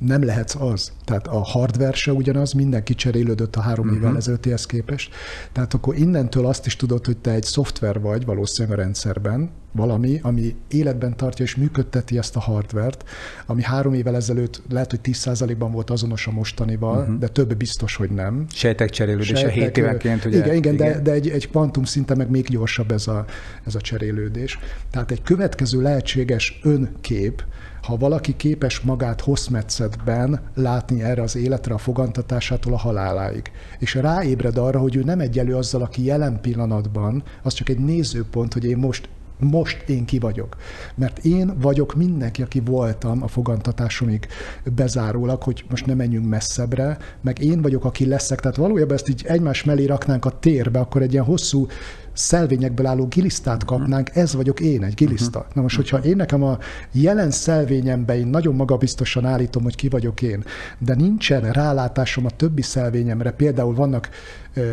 nem lehetsz az. Tehát a hardware se ugyanaz, mindenki cserélődött a három uh-huh. évvel ezelőttihez képest. Tehát akkor innentől azt is tudod, hogy te egy szoftver vagy valószínűleg a rendszerben, valami, ami életben tartja és működteti ezt a hardvert, ami három évvel ezelőtt lehet, hogy 10%-ban volt azonos a mostanival, uh-huh. de több biztos, hogy nem. Sejtek cserélődése 7 évenként, ugye? Igen, igen, igen. De, de egy, egy kvantum szinten meg még gyorsabb ez a, ez a cserélődés. Tehát egy következő lehetséges önkép, ha valaki képes magát hosszmetszetben látni erre az életre a fogantatásától a haláláig, és ráébred arra, hogy ő nem egyelő azzal, aki jelen pillanatban, az csak egy nézőpont, hogy én most most én ki vagyok. Mert én vagyok mindenki, aki voltam a fogantatásomig bezárólag, hogy most nem menjünk messzebbre, meg én vagyok, aki leszek. Tehát valójában ezt így egymás mellé raknánk a térbe, akkor egy ilyen hosszú szelvényekből álló gilisztát kapnánk, ez vagyok én, egy giliszta. Na most, hogyha én nekem a jelen szelvényemben én nagyon magabiztosan állítom, hogy ki vagyok én, de nincsen rálátásom a többi szelvényemre, például vannak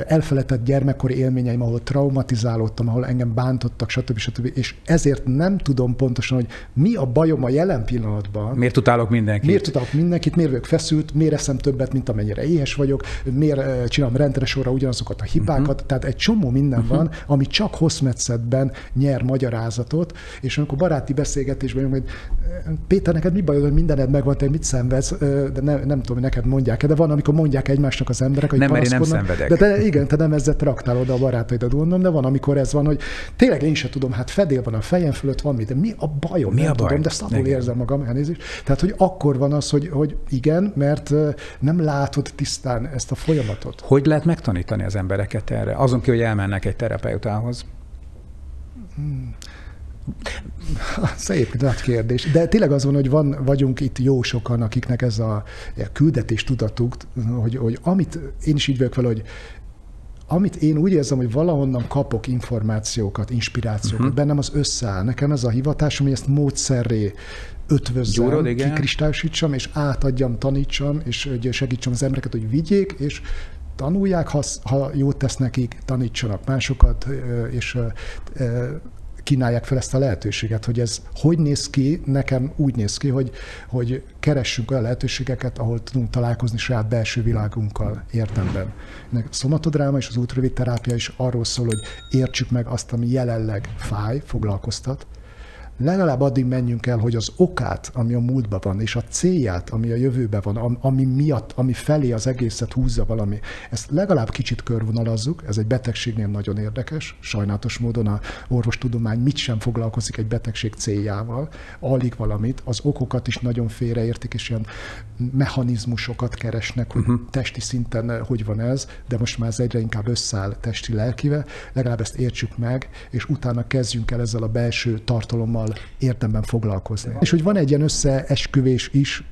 elfeledett gyermekkori élményeim, ahol traumatizálódtam, ahol engem bántottak, stb. stb. És ezért nem tudom pontosan, hogy mi a bajom a jelen pillanatban. Miért utálok mindenkit? Miért utálok mindenkit, miért vagyok feszült, miért eszem többet, mint amennyire éhes vagyok, miért csinálom rendre sorra ugyanazokat a hibákat. Uh-huh. Tehát egy csomó minden uh-huh. van, ami csak hosszmetszetben nyer magyarázatot, és amikor baráti beszélgetésben jön, hogy Péter, neked mi bajod, hogy mindened megvan, te mit szenvedsz, de ne, nem tudom, hogy neked mondják de van, amikor mondják egymásnak az emberek, hogy nem, mert én nem szenvedek. De te, igen, te nem ezzel traktálod a barátaidat, gondolom, de van, amikor ez van, hogy tényleg én sem tudom, hát fedél van a fejem fölött, van mi, de mi a bajom? Mi nem a baj? tudom, de szabul érzem magam, elnézést. Tehát, hogy akkor van az, hogy, hogy igen, mert nem látod tisztán ezt a folyamatot. Hogy lehet megtanítani az embereket erre? Azon ki, hogy elmennek egy terapeutához. Hmm. [LAUGHS] Szép, nagy kérdés. De tényleg az van, hogy van, vagyunk itt jó sokan, akiknek ez a, a küldetés tudatuk, hogy, hogy amit én is így vagyok vele, hogy amit én úgy érzem, hogy valahonnan kapok információkat, inspirációkat, uh-huh. bennem az összeáll. Nekem ez a hivatásom, hogy ezt módszerré ötvözzem, Gyúrod, és átadjam, tanítsam, és segítsem az embereket, hogy vigyék, és tanulják, ha, ha jót tesz nekik, tanítsanak másokat, és kínálják fel ezt a lehetőséget, hogy ez hogy néz ki, nekem úgy néz ki, hogy, hogy keressünk olyan lehetőségeket, ahol tudunk találkozni saját belső világunkkal értemben. A szomatodráma és az útrövid terápia is arról szól, hogy értsük meg azt, ami jelenleg fáj, foglalkoztat, legalább addig menjünk el, hogy az okát, ami a múltban van, és a célját, ami a jövőben van, ami miatt, ami felé az egészet húzza valami, ezt legalább kicsit körvonalazzuk, ez egy betegségnél nagyon érdekes, sajnálatos módon a orvostudomány mit sem foglalkozik egy betegség céljával, alig valamit, az okokat is nagyon félreértik, és ilyen mechanizmusokat keresnek, hogy uh-huh. testi szinten hogy van ez, de most már ez egyre inkább összeáll testi lelkivel, legalább ezt értsük meg, és utána kezdjünk el ezzel a belső tartalommal azzal érdemben foglalkozni. És hogy van egy ilyen összeesküvés is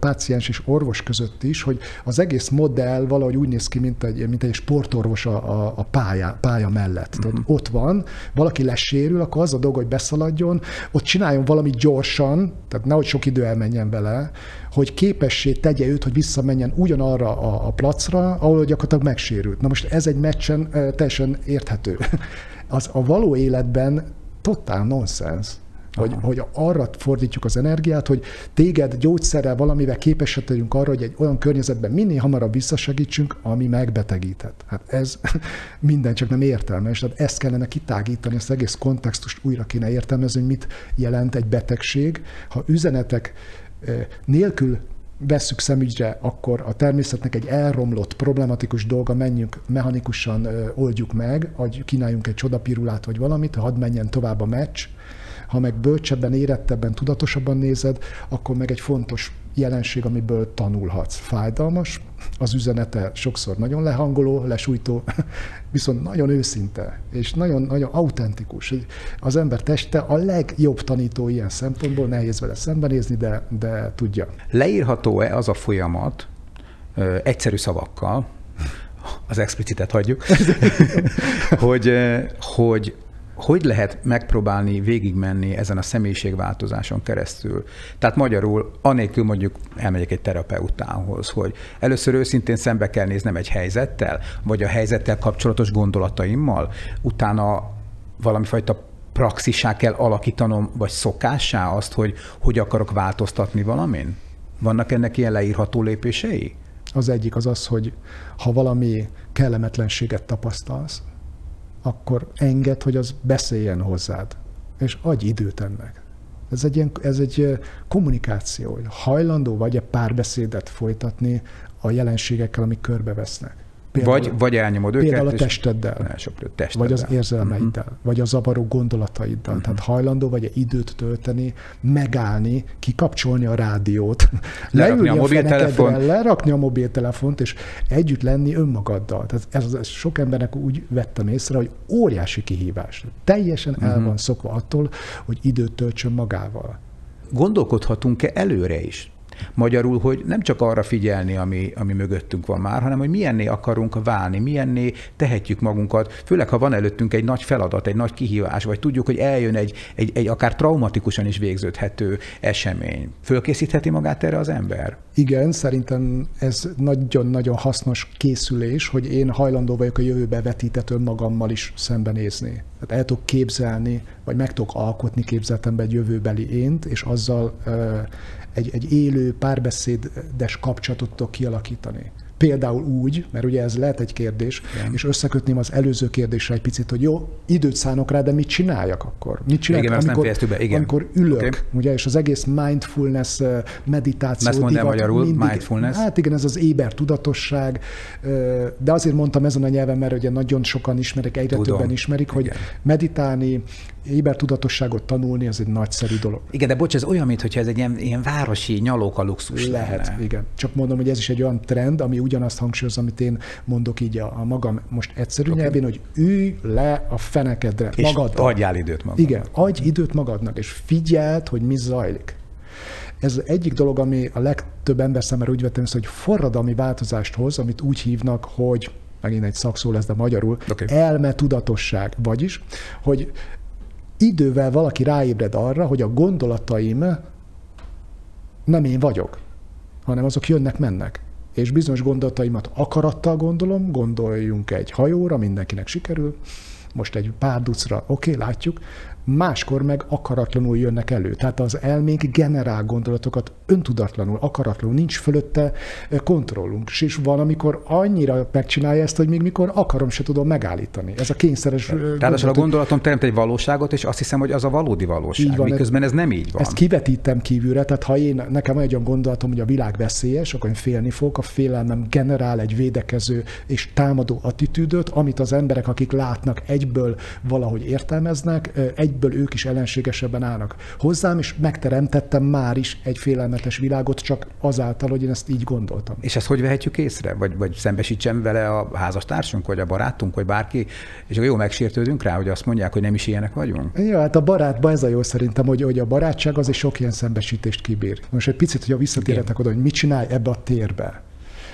páciens és orvos között is, hogy az egész modell valahogy úgy néz ki, mint egy, mint egy sportorvos a, a, a pálya, pálya mellett. Uh-huh. ott van, valaki lesérül, akkor az a dolog, hogy beszaladjon, ott csináljon valamit gyorsan, tehát nehogy sok idő elmenjen vele, hogy képessé tegye őt, hogy visszamenjen ugyanarra a, a placra, ahol gyakorlatilag megsérült. Na most ez egy meccsen teljesen érthető. [LAUGHS] Az a való életben totál nonsens. Hogy, hogy arra fordítjuk az energiát, hogy téged gyógyszerrel valamivel képesek tegyünk arra, hogy egy olyan környezetben minél hamarabb visszasegítsünk, ami megbetegített. Hát ez [LAUGHS] minden csak nem értelmes, tehát ezt kellene kitágítani, ezt egész kontextust újra kéne értelmezni, hogy mit jelent egy betegség. Ha üzenetek eh, nélkül vesszük szemügyre, akkor a természetnek egy elromlott, problematikus dolga, menjünk mechanikusan oldjuk meg, hogy kínáljunk egy csodapirulát vagy valamit, hadd menjen tovább a meccs, ha meg bölcsebben, érettebben, tudatosabban nézed, akkor meg egy fontos jelenség, amiből tanulhatsz. Fájdalmas, az üzenete sokszor nagyon lehangoló, lesújtó, [LAUGHS] viszont nagyon őszinte, és nagyon-nagyon autentikus. Az ember teste a legjobb tanító ilyen szempontból, nehéz vele szembenézni, de, de tudja. Leírható-e az a folyamat, ö, egyszerű szavakkal, [LAUGHS] az explicitet hagyjuk, [LAUGHS] hogy, hogy hogy lehet megpróbálni végigmenni ezen a személyiségváltozáson keresztül? Tehát magyarul, anélkül mondjuk elmegyek egy terapeutához, hogy először őszintén szembe kell néznem egy helyzettel, vagy a helyzettel kapcsolatos gondolataimmal, utána valami fajta praxisá kell alakítanom, vagy szokássá azt, hogy hogy akarok változtatni valamin? Vannak ennek ilyen leírható lépései? Az egyik az az, hogy ha valami kellemetlenséget tapasztalsz, akkor enged, hogy az beszéljen hozzád, és adj időt ennek. Ez egy, ilyen, ez egy kommunikáció, hogy hajlandó vagy-e párbeszédet folytatni a jelenségekkel, amik körbevesznek. Például, vagy, vagy elnyomod őket. Például a testeddel. testeddel. Vagy az érzelmeiddel. Uh-huh. Vagy a zavaró gondolataiddal. Uh-huh. Tehát hajlandó vagy időt tölteni, megállni, kikapcsolni a rádiót, [LAUGHS] lerakni a mobiltelefont. lerakni a mobiltelefont, és együtt lenni önmagaddal. Tehát ez, ez sok embernek úgy vettem észre, hogy óriási kihívás. Teljesen uh-huh. el mhm. van szokva attól, hogy időt töltsön magával. Gondolkodhatunk-e előre is? Magyarul, hogy nem csak arra figyelni, ami, ami mögöttünk van már, hanem hogy milyenné akarunk válni, milyenné tehetjük magunkat, főleg ha van előttünk egy nagy feladat, egy nagy kihívás, vagy tudjuk, hogy eljön egy, egy, egy akár traumatikusan is végződhető esemény. Fölkészítheti magát erre az ember? Igen, szerintem ez nagyon-nagyon hasznos készülés, hogy én hajlandó vagyok a jövőbe vetített önmagammal is szembenézni. Tehát el tudok képzelni, vagy meg tudok alkotni képzeltembe egy jövőbeli ént, és azzal egy, egy élő, párbeszédes kapcsolatot kialakítani. Például úgy, mert ugye ez lehet egy kérdés, Igen. és összekötném az előző kérdésre egy picit, hogy jó, időt szánok rá, de mit csináljak akkor? Mit csináljak, Igen, amikor, nem be. Igen. amikor ülök, okay. ugye, és az egész mindfulness meditáció. Ezt mondd el magyarul, mindig, mindfulness. Hát igen, ez az éber tudatosság, de azért mondtam ezen a nyelven, mert ugye nagyon sokan ismerik, egyre Tudom. többen ismerik, hogy igen. meditálni, éber tudatosságot tanulni, az egy nagyszerű dolog. Igen, de bocs, ez olyan, mintha ez egy ilyen, ilyen városi nyalóka luxus Lehet, lenne. igen. Csak mondom, hogy ez is egy olyan trend, ami ugyanazt hangsúlyoz, amit én mondok így a, a magam most egyszerű okay. nyelvén, hogy ülj le a fenekedre és magaddal. adjál időt magadnak. Igen, adj időt magadnak, és figyeld, hogy mi zajlik. Ez egyik dolog, ami a legtöbb ember számára úgy vettem hogy forradalmi változást hoz, amit úgy hívnak, hogy megint egy szakszó lesz, de magyarul, okay. elme tudatosság. Vagyis, hogy idővel valaki ráébred arra, hogy a gondolataim nem én vagyok, hanem azok jönnek-mennek. És bizonyos gondolataimat akarattal gondolom, gondoljunk egy hajóra, mindenkinek sikerül, most egy pár ducra, oké, okay, látjuk, máskor meg akaratlanul jönnek elő. Tehát az elménk generál gondolatokat öntudatlanul, akaratlanul, nincs fölötte kontrollunk. És van, amikor annyira megcsinálja ezt, hogy még mikor akarom, se tudom megállítani. Ez a kényszeres Tehát a gondolatom teremt egy valóságot, és azt hiszem, hogy az a valódi valóság, így van, miközben ez nem így van. Ezt kivetítem kívülre, tehát ha én, nekem egy olyan gondolatom, hogy a világ veszélyes, akkor én félni fogok, a félelmem generál egy védekező és támadó attitűdöt, amit az emberek, akik látnak, egyből valahogy értelmeznek, egyből ők is ellenségesebben állnak hozzám, és megteremtettem már is egy félelmetes világot, csak azáltal, hogy én ezt így gondoltam. És ezt hogy vehetjük észre? Vagy, vagy szembesítsem vele a házastársunk, vagy a barátunk, vagy bárki, és akkor jó megsértődünk rá, hogy azt mondják, hogy nem is ilyenek vagyunk? Ja, hát a barátban ez a jó szerintem, hogy, hogy a barátság az is sok ilyen szembesítést kibír. Most egy picit, hogyha visszatérhetek oda, hogy mit csinálj ebbe a térbe,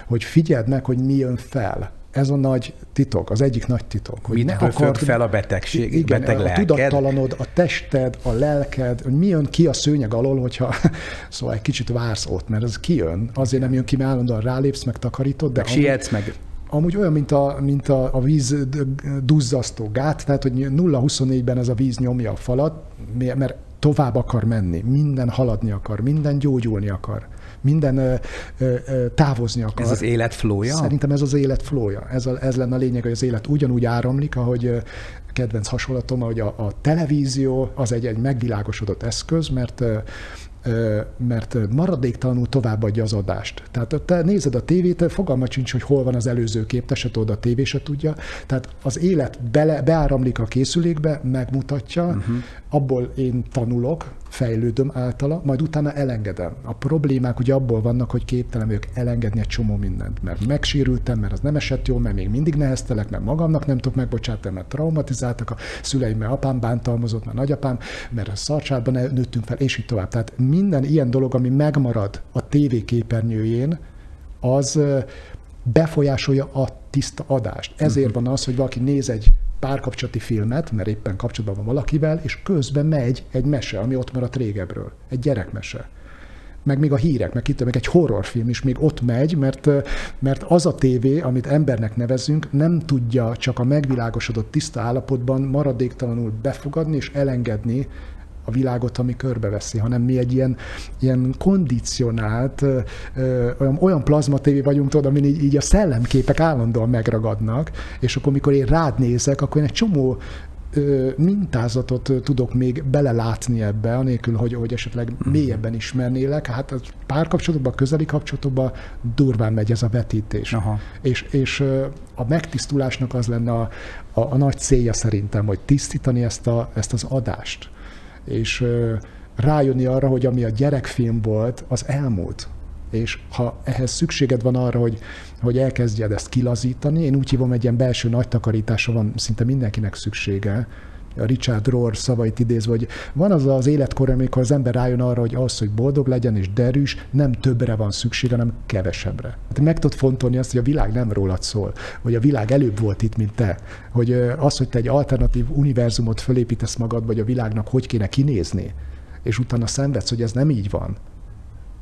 hogy figyeld meg, hogy mi jön fel ez a nagy titok, az egyik nagy titok. Hogy Mit ne akar fel a betegség, igen, beteg a tudattalanod, a tested, a lelked, hogy mi jön ki a szőnyeg alól, hogyha [LAUGHS] szóval egy kicsit vársz ott, mert ez kijön, azért nem jön ki, mert állandóan rálépsz, meg takarítod. De meg amúgy, sietsz, meg amúgy olyan, mint a, mint a, a víz duzzasztó gát, tehát hogy 0-24-ben ez a víz nyomja a falat, mert tovább akar menni, minden haladni akar, minden gyógyulni akar minden ö, ö, távozni akar. Ez az élet flója? Szerintem ez az élet flója. Ez, a, ez lenne a lényeg, hogy az élet ugyanúgy áramlik, ahogy kedvenc hasonlatom, hogy a, a televízió az egy, egy megvilágosodott eszköz, mert mert maradéktalanul továbbadja az adást. Tehát te nézed a tévét, fogalma sincs, hogy hol van az előző kép, te se tudod, a tévé se tudja. Tehát az élet bele, beáramlik a készülékbe, megmutatja, uh-huh. abból én tanulok, fejlődöm általa, majd utána elengedem. A problémák ugye abból vannak, hogy képtelen vagyok elengedni egy csomó mindent, mert megsérültem, mert az nem esett jól, mert még mindig neheztelek, mert magamnak nem tudok megbocsátani, mert traumatizáltak a szüleim, mert apám bántalmazott, mert nagyapám, mert a szarcsátban nőttünk fel, és így tovább. Tehát minden ilyen dolog, ami megmarad a tévé képernyőjén, az befolyásolja a tiszta adást. Ezért uh-huh. van az, hogy valaki néz egy párkapcsolati filmet, mert éppen kapcsolatban van valakivel, és közben megy egy mese, ami ott maradt régebről. Egy gyerekmese. Meg még a hírek, meg itt meg egy horrorfilm is még ott megy, mert, mert az a tévé, amit embernek nevezünk, nem tudja csak a megvilágosodott tiszta állapotban maradéktalanul befogadni és elengedni a világot, ami körbeveszi, hanem mi egy ilyen, ilyen kondicionált, olyan, olyan plazmatévé vagyunk, tudod, amin így, így a szellemképek állandóan megragadnak, és akkor, mikor én rád nézek, akkor én egy csomó mintázatot tudok még belelátni ebbe, anélkül, hogy, hogy esetleg hmm. mélyebben ismernélek. Hát a párkapcsolatokban, közeli kapcsolatokban durván megy ez a vetítés. Aha. És, és a megtisztulásnak az lenne a, a, a nagy célja szerintem, hogy tisztítani ezt, a, ezt az adást és rájönni arra, hogy ami a gyerekfilm volt, az elmúlt. És ha ehhez szükséged van arra, hogy, hogy elkezdjed ezt kilazítani, én úgy hívom, egy ilyen belső nagy takarításra van szinte mindenkinek szüksége, a Richard Rohr szavait idézve, hogy van az az életkor, amikor az ember rájön arra, hogy az, hogy boldog legyen és derűs, nem többre van szüksége, hanem kevesebbre. Hát meg tudod fontolni azt, hogy a világ nem rólad szól, hogy a világ előbb volt itt, mint te, hogy az, hogy te egy alternatív univerzumot fölépítesz magad, vagy a világnak hogy kéne kinézni, és utána szenvedsz, hogy ez nem így van,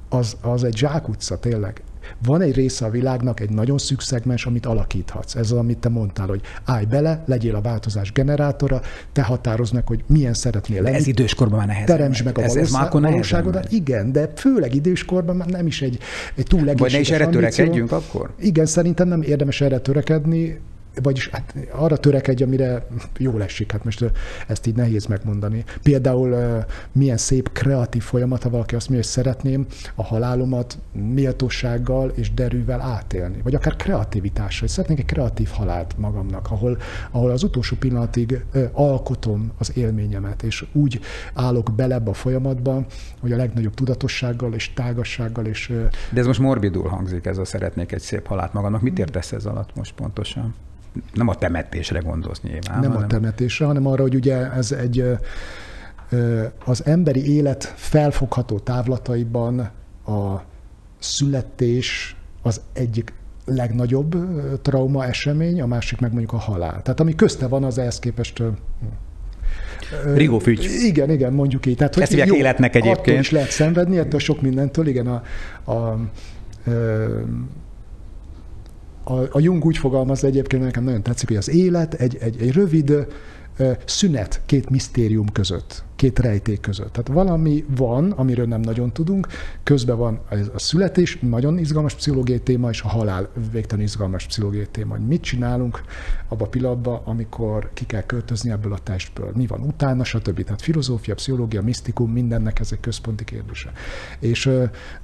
az, az egy zsákutca tényleg. Van egy része a világnak, egy nagyon szűk szegmens, amit alakíthatsz. Ez az, amit te mondtál, hogy állj bele, legyél a változás generátora, te határozd meg, hogy milyen szeretnél lenni. Ez időskorban már nehezebb. Teremtsd meg a ez, ez valóságodat. Igen, de főleg időskorban már nem is egy, egy túl egészséges Vagy ne is erre törekedjünk akkor? Igen, szerintem nem érdemes erre törekedni vagyis hát arra törekedj, amire jól esik. Hát most ezt így nehéz megmondani. Például milyen szép kreatív folyamat, ha valaki azt mondja, hogy szeretném a halálomat méltósággal és derűvel átélni. Vagy akár kreativitással. Hogy szeretnék egy kreatív halált magamnak, ahol, ahol az utolsó pillanatig alkotom az élményemet, és úgy állok bele a folyamatba, hogy a legnagyobb tudatossággal és tágassággal és... De ez most morbidul hangzik, ez a szeretnék egy szép halált magamnak. Mit értesz ez alatt most pontosan? Nem a temetésre gondolsz nyilván. Nem hanem... a temetésre, hanem arra, hogy ugye ez egy az emberi élet felfogható távlataiban a születés az egyik legnagyobb trauma esemény, a másik meg mondjuk a halál. Tehát ami közte van, az ehhez képest Rigó fügy. Igen, igen, mondjuk így. Tehát, Ezt hogy jó, életnek egyébként. Attól is lehet szenvedni, ettől sok mindentől, igen, a, a, a a, a Jung úgy fogalmaz egyébként, nekem nagyon tetszik, hogy az élet egy, egy, egy rövid szünet két misztérium között, két rejték között. Tehát valami van, amiről nem nagyon tudunk, közben van a születés, nagyon izgalmas pszichológiai téma, és a halál végtelen izgalmas pszichológiai téma, hogy mit csinálunk abba a pillanatban, amikor ki kell költözni ebből a testből. Mi van utána, stb. Tehát filozófia, pszichológia, misztikum, mindennek ez egy központi kérdése. És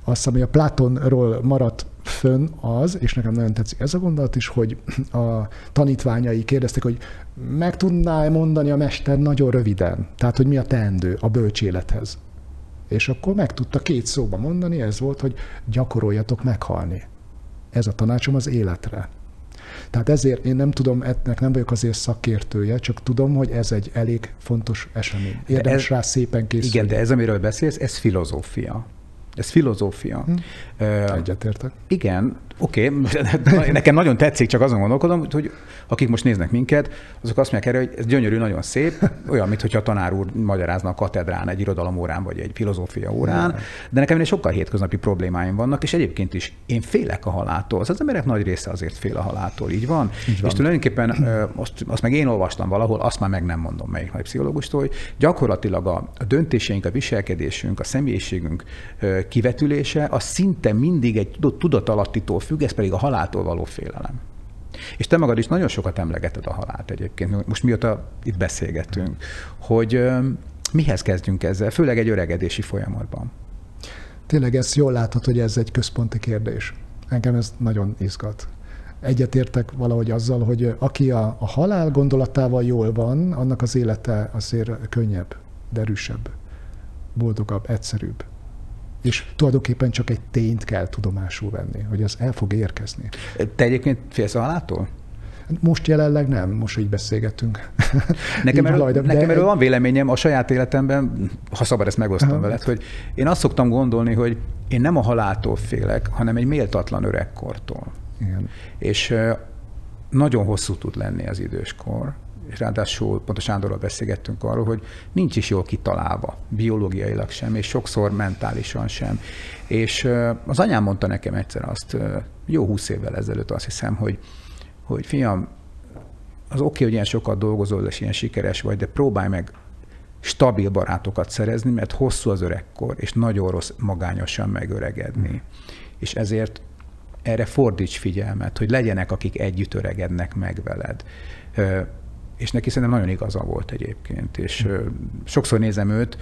azt, ami a Platonról maradt fönn az, és nekem nagyon tetszik ez a gondolat is, hogy a tanítványai kérdezték, hogy meg tudná mondani a mester nagyon röviden, tehát hogy mi a teendő a bölcsélethez. És akkor meg tudta két szóba mondani, ez volt, hogy gyakoroljatok meghalni. Ez a tanácsom az életre. Tehát ezért én nem tudom, ennek nem vagyok azért szakértője, csak tudom, hogy ez egy elég fontos esemény. Érdemes ez, rá szépen készülni. Igen, de ez, amiről beszélsz, ez filozófia. Ez filozófia. Hm. Egyetértek. Igen, oké, okay. [LAUGHS] nekem nagyon tetszik, csak azon gondolkodom, hogy akik most néznek minket, azok azt mondják erre, hogy ez gyönyörű, nagyon szép, olyan, mintha a tanár úr magyarázna a katedrán, egy irodalom órán, vagy egy filozófia órán, de nekem egy sokkal hétköznapi problémáim vannak, és egyébként is én félek a haláltól. Az, az emberek nagy része azért fél a haláltól, így van. Így van. És tulajdonképpen azt, azt meg én olvastam valahol, azt már meg nem mondom melyik nagy pszichológustól, hogy gyakorlatilag a, a döntéseink, a viselkedésünk, a személyiségünk kivetülése, az szinte mindig egy tudatalattitól függ, ez pedig a haláltól való félelem. És te magad is nagyon sokat emlegeted a halált egyébként, most mióta itt beszélgetünk, hogy mihez kezdjünk ezzel, főleg egy öregedési folyamatban. Tényleg ezt jól látod, hogy ez egy központi kérdés. Engem ez nagyon izgat. Egyetértek valahogy azzal, hogy aki a, a halál gondolatával jól van, annak az élete azért könnyebb, derűsebb, boldogabb, egyszerűbb és tulajdonképpen csak egy tényt kell tudomásul venni, hogy az el fog érkezni. Te egyébként félsz a haláltól? Most jelenleg nem, most így beszélgetünk. [LAUGHS] Nekem, erről, valaj, de nekem erről van véleményem a saját életemben, ha szabad ezt megosztom veled, hogy én azt szoktam gondolni, hogy én nem a haláltól félek, hanem egy méltatlan öregkortól. Igen. És nagyon hosszú tud lenni az időskor, és ráadásul pont a Sándorral beszélgettünk arról, hogy nincs is jól kitalálva, biológiailag sem, és sokszor mentálisan sem. És az anyám mondta nekem egyszer azt, jó húsz évvel ezelőtt azt hiszem, hogy, hogy fiam, az oké, okay, hogy ilyen sokat dolgozol, és ilyen sikeres vagy, de próbálj meg stabil barátokat szerezni, mert hosszú az öregkor, és nagyon rossz magányosan megöregedni. Mm. És ezért erre fordíts figyelmet, hogy legyenek, akik együtt öregednek meg veled és neki szerintem nagyon igaza volt egyébként, és sokszor nézem őt,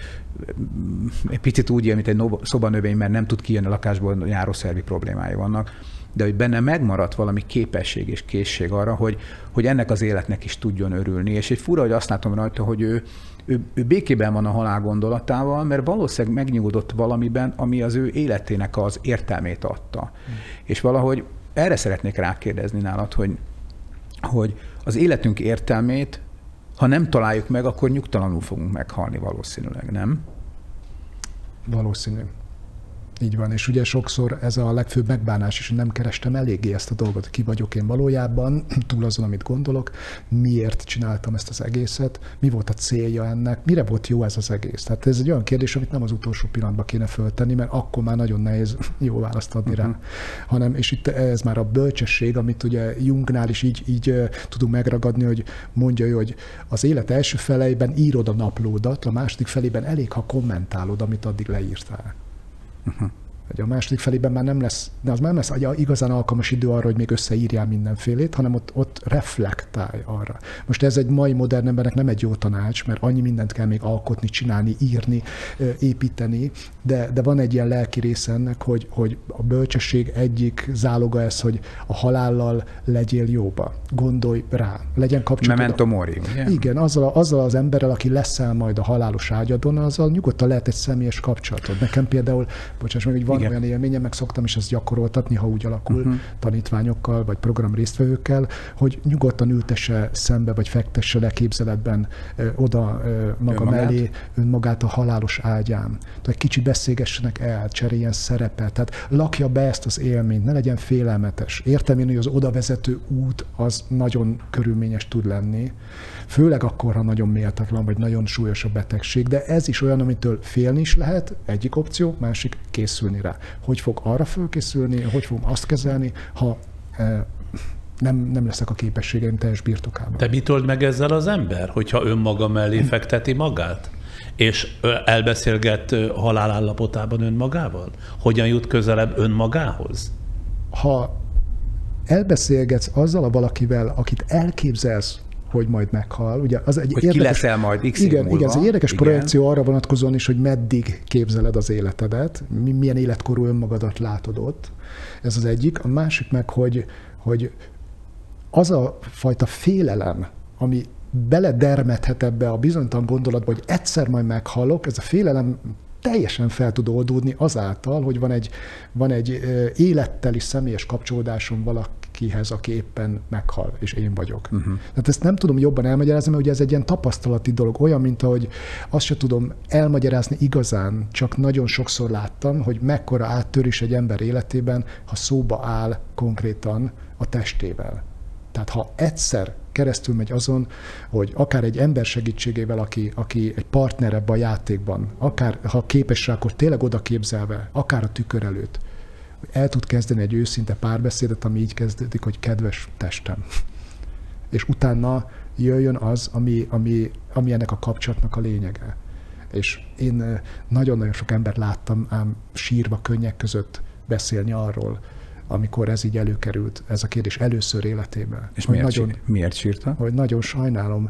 egy picit úgy mint egy szobanövény, mert nem tud kijönni a lakásból, járószervi problémái vannak, de hogy benne megmaradt valami képesség és készség arra, hogy, hogy ennek az életnek is tudjon örülni. És egy fura, hogy azt látom rajta, hogy ő, ő, ő békében van a halál gondolatával, mert valószínűleg megnyugodott valamiben, ami az ő életének az értelmét adta. Mm. És valahogy erre szeretnék rákérdezni nálad, hogy, hogy az életünk értelmét, ha nem találjuk meg, akkor nyugtalanul fogunk meghalni valószínűleg, nem? Valószínű. Így van, és ugye sokszor ez a legfőbb megbánás is, hogy nem kerestem eléggé ezt a dolgot, ki vagyok én valójában, [CLEARS THROAT] túl azon, amit gondolok, miért csináltam ezt az egészet, mi volt a célja ennek, mire volt jó ez az egész. Tehát ez egy olyan kérdés, amit nem az utolsó pillanatban kéne föltenni, mert akkor már nagyon nehéz [CLEARS THROAT] jó választ adni uh-huh. rá. Mhm. Hanem, és itt ez már a bölcsesség, amit ugye Jungnál is így, így tudunk megragadni, hogy mondja ő, hogy az élet első feleiben írod a naplódat, a második felében elég, ha kommentálod, amit addig leírtál. Uh-huh. Hogy a második felében már nem lesz, de az már nem lesz igazán alkalmas idő arra, hogy még összeírjál mindenfélét, hanem ott, ott reflektálj arra. Most ez egy mai modern embernek nem egy jó tanács, mert annyi mindent kell még alkotni, csinálni, írni, építeni, de, de van egy ilyen lelki része ennek, hogy, hogy a bölcsesség egyik záloga ez, hogy a halállal legyél jóba. Gondolj rá, legyen kapcsolatod. Memento mori, ugye? Igen, azzal, azzal az emberrel, aki leszel majd a halálos ágyadon, azzal nyugodtan lehet egy személyes kapcsolatod. Nekem például, bocsáss meg, hogy van Igen. olyan élményem, meg szoktam is ezt gyakoroltatni, ha úgy alakul uh-huh. tanítványokkal, vagy program résztvevőkkel, hogy nyugodtan ültesse szembe, vagy fektesse le képzeletben ö, oda ö, maga önmagát. mellé önmagát a halálos ágyán. Tehát egy kicsit beszélgessenek el, cseréljen szerepet, tehát lakja be ezt az élményt, ne legyen félelmetes. Értem én, hogy az oda vezető út az nagyon körülményes tud lenni, főleg akkor, ha nagyon méltatlan, vagy nagyon súlyos a betegség, de ez is olyan, amitől félni is lehet, egyik opció, másik készülni rá. Hogy fog arra fölkészülni, hogy fogom azt kezelni, ha e, nem, nem leszek a képességeim teljes birtokában. De mit old meg ezzel az ember, hogyha önmaga mellé fekteti magát? És elbeszélget halálállapotában önmagával? Hogyan jut közelebb önmagához? Ha elbeszélgetsz azzal a valakivel, akit elképzelsz, hogy majd meghal. Ugye az egy hogy érdekes, ki leszel majd x igen, múlva. igen, ez egy érdekes igen. projekció arra vonatkozóan is, hogy meddig képzeled az életedet, milyen életkorú önmagadat látod ott. Ez az egyik. A másik meg, hogy, hogy az a fajta félelem, ami beledermethet ebbe a bizonytalan gondolatba, hogy egyszer majd meghalok, ez a félelem teljesen fel tud oldódni azáltal, hogy van egy, van egy életteli személyes kapcsolódásom valakihez, aki éppen meghal, és én vagyok. Uh-huh. Tehát ezt nem tudom jobban elmagyarázni, mert ugye ez egy ilyen tapasztalati dolog, olyan, mint ahogy azt se tudom elmagyarázni igazán, csak nagyon sokszor láttam, hogy mekkora áttörés egy ember életében, ha szóba áll konkrétan a testével. Tehát ha egyszer keresztül megy azon, hogy akár egy ember segítségével, aki, aki egy partner ebben a játékban, akár ha képes rá, akkor tényleg oda képzelve, akár a tükör előtt, el tud kezdeni egy őszinte párbeszédet, ami így kezdődik, hogy kedves testem. És utána jöjjön az, ami, ami, ami ennek a kapcsolatnak a lényege. És én nagyon-nagyon sok embert láttam ám sírva könnyek között beszélni arról, amikor ez így előkerült, ez a kérdés először életében. És miért, nagyon, miért sírta? Hogy nagyon sajnálom.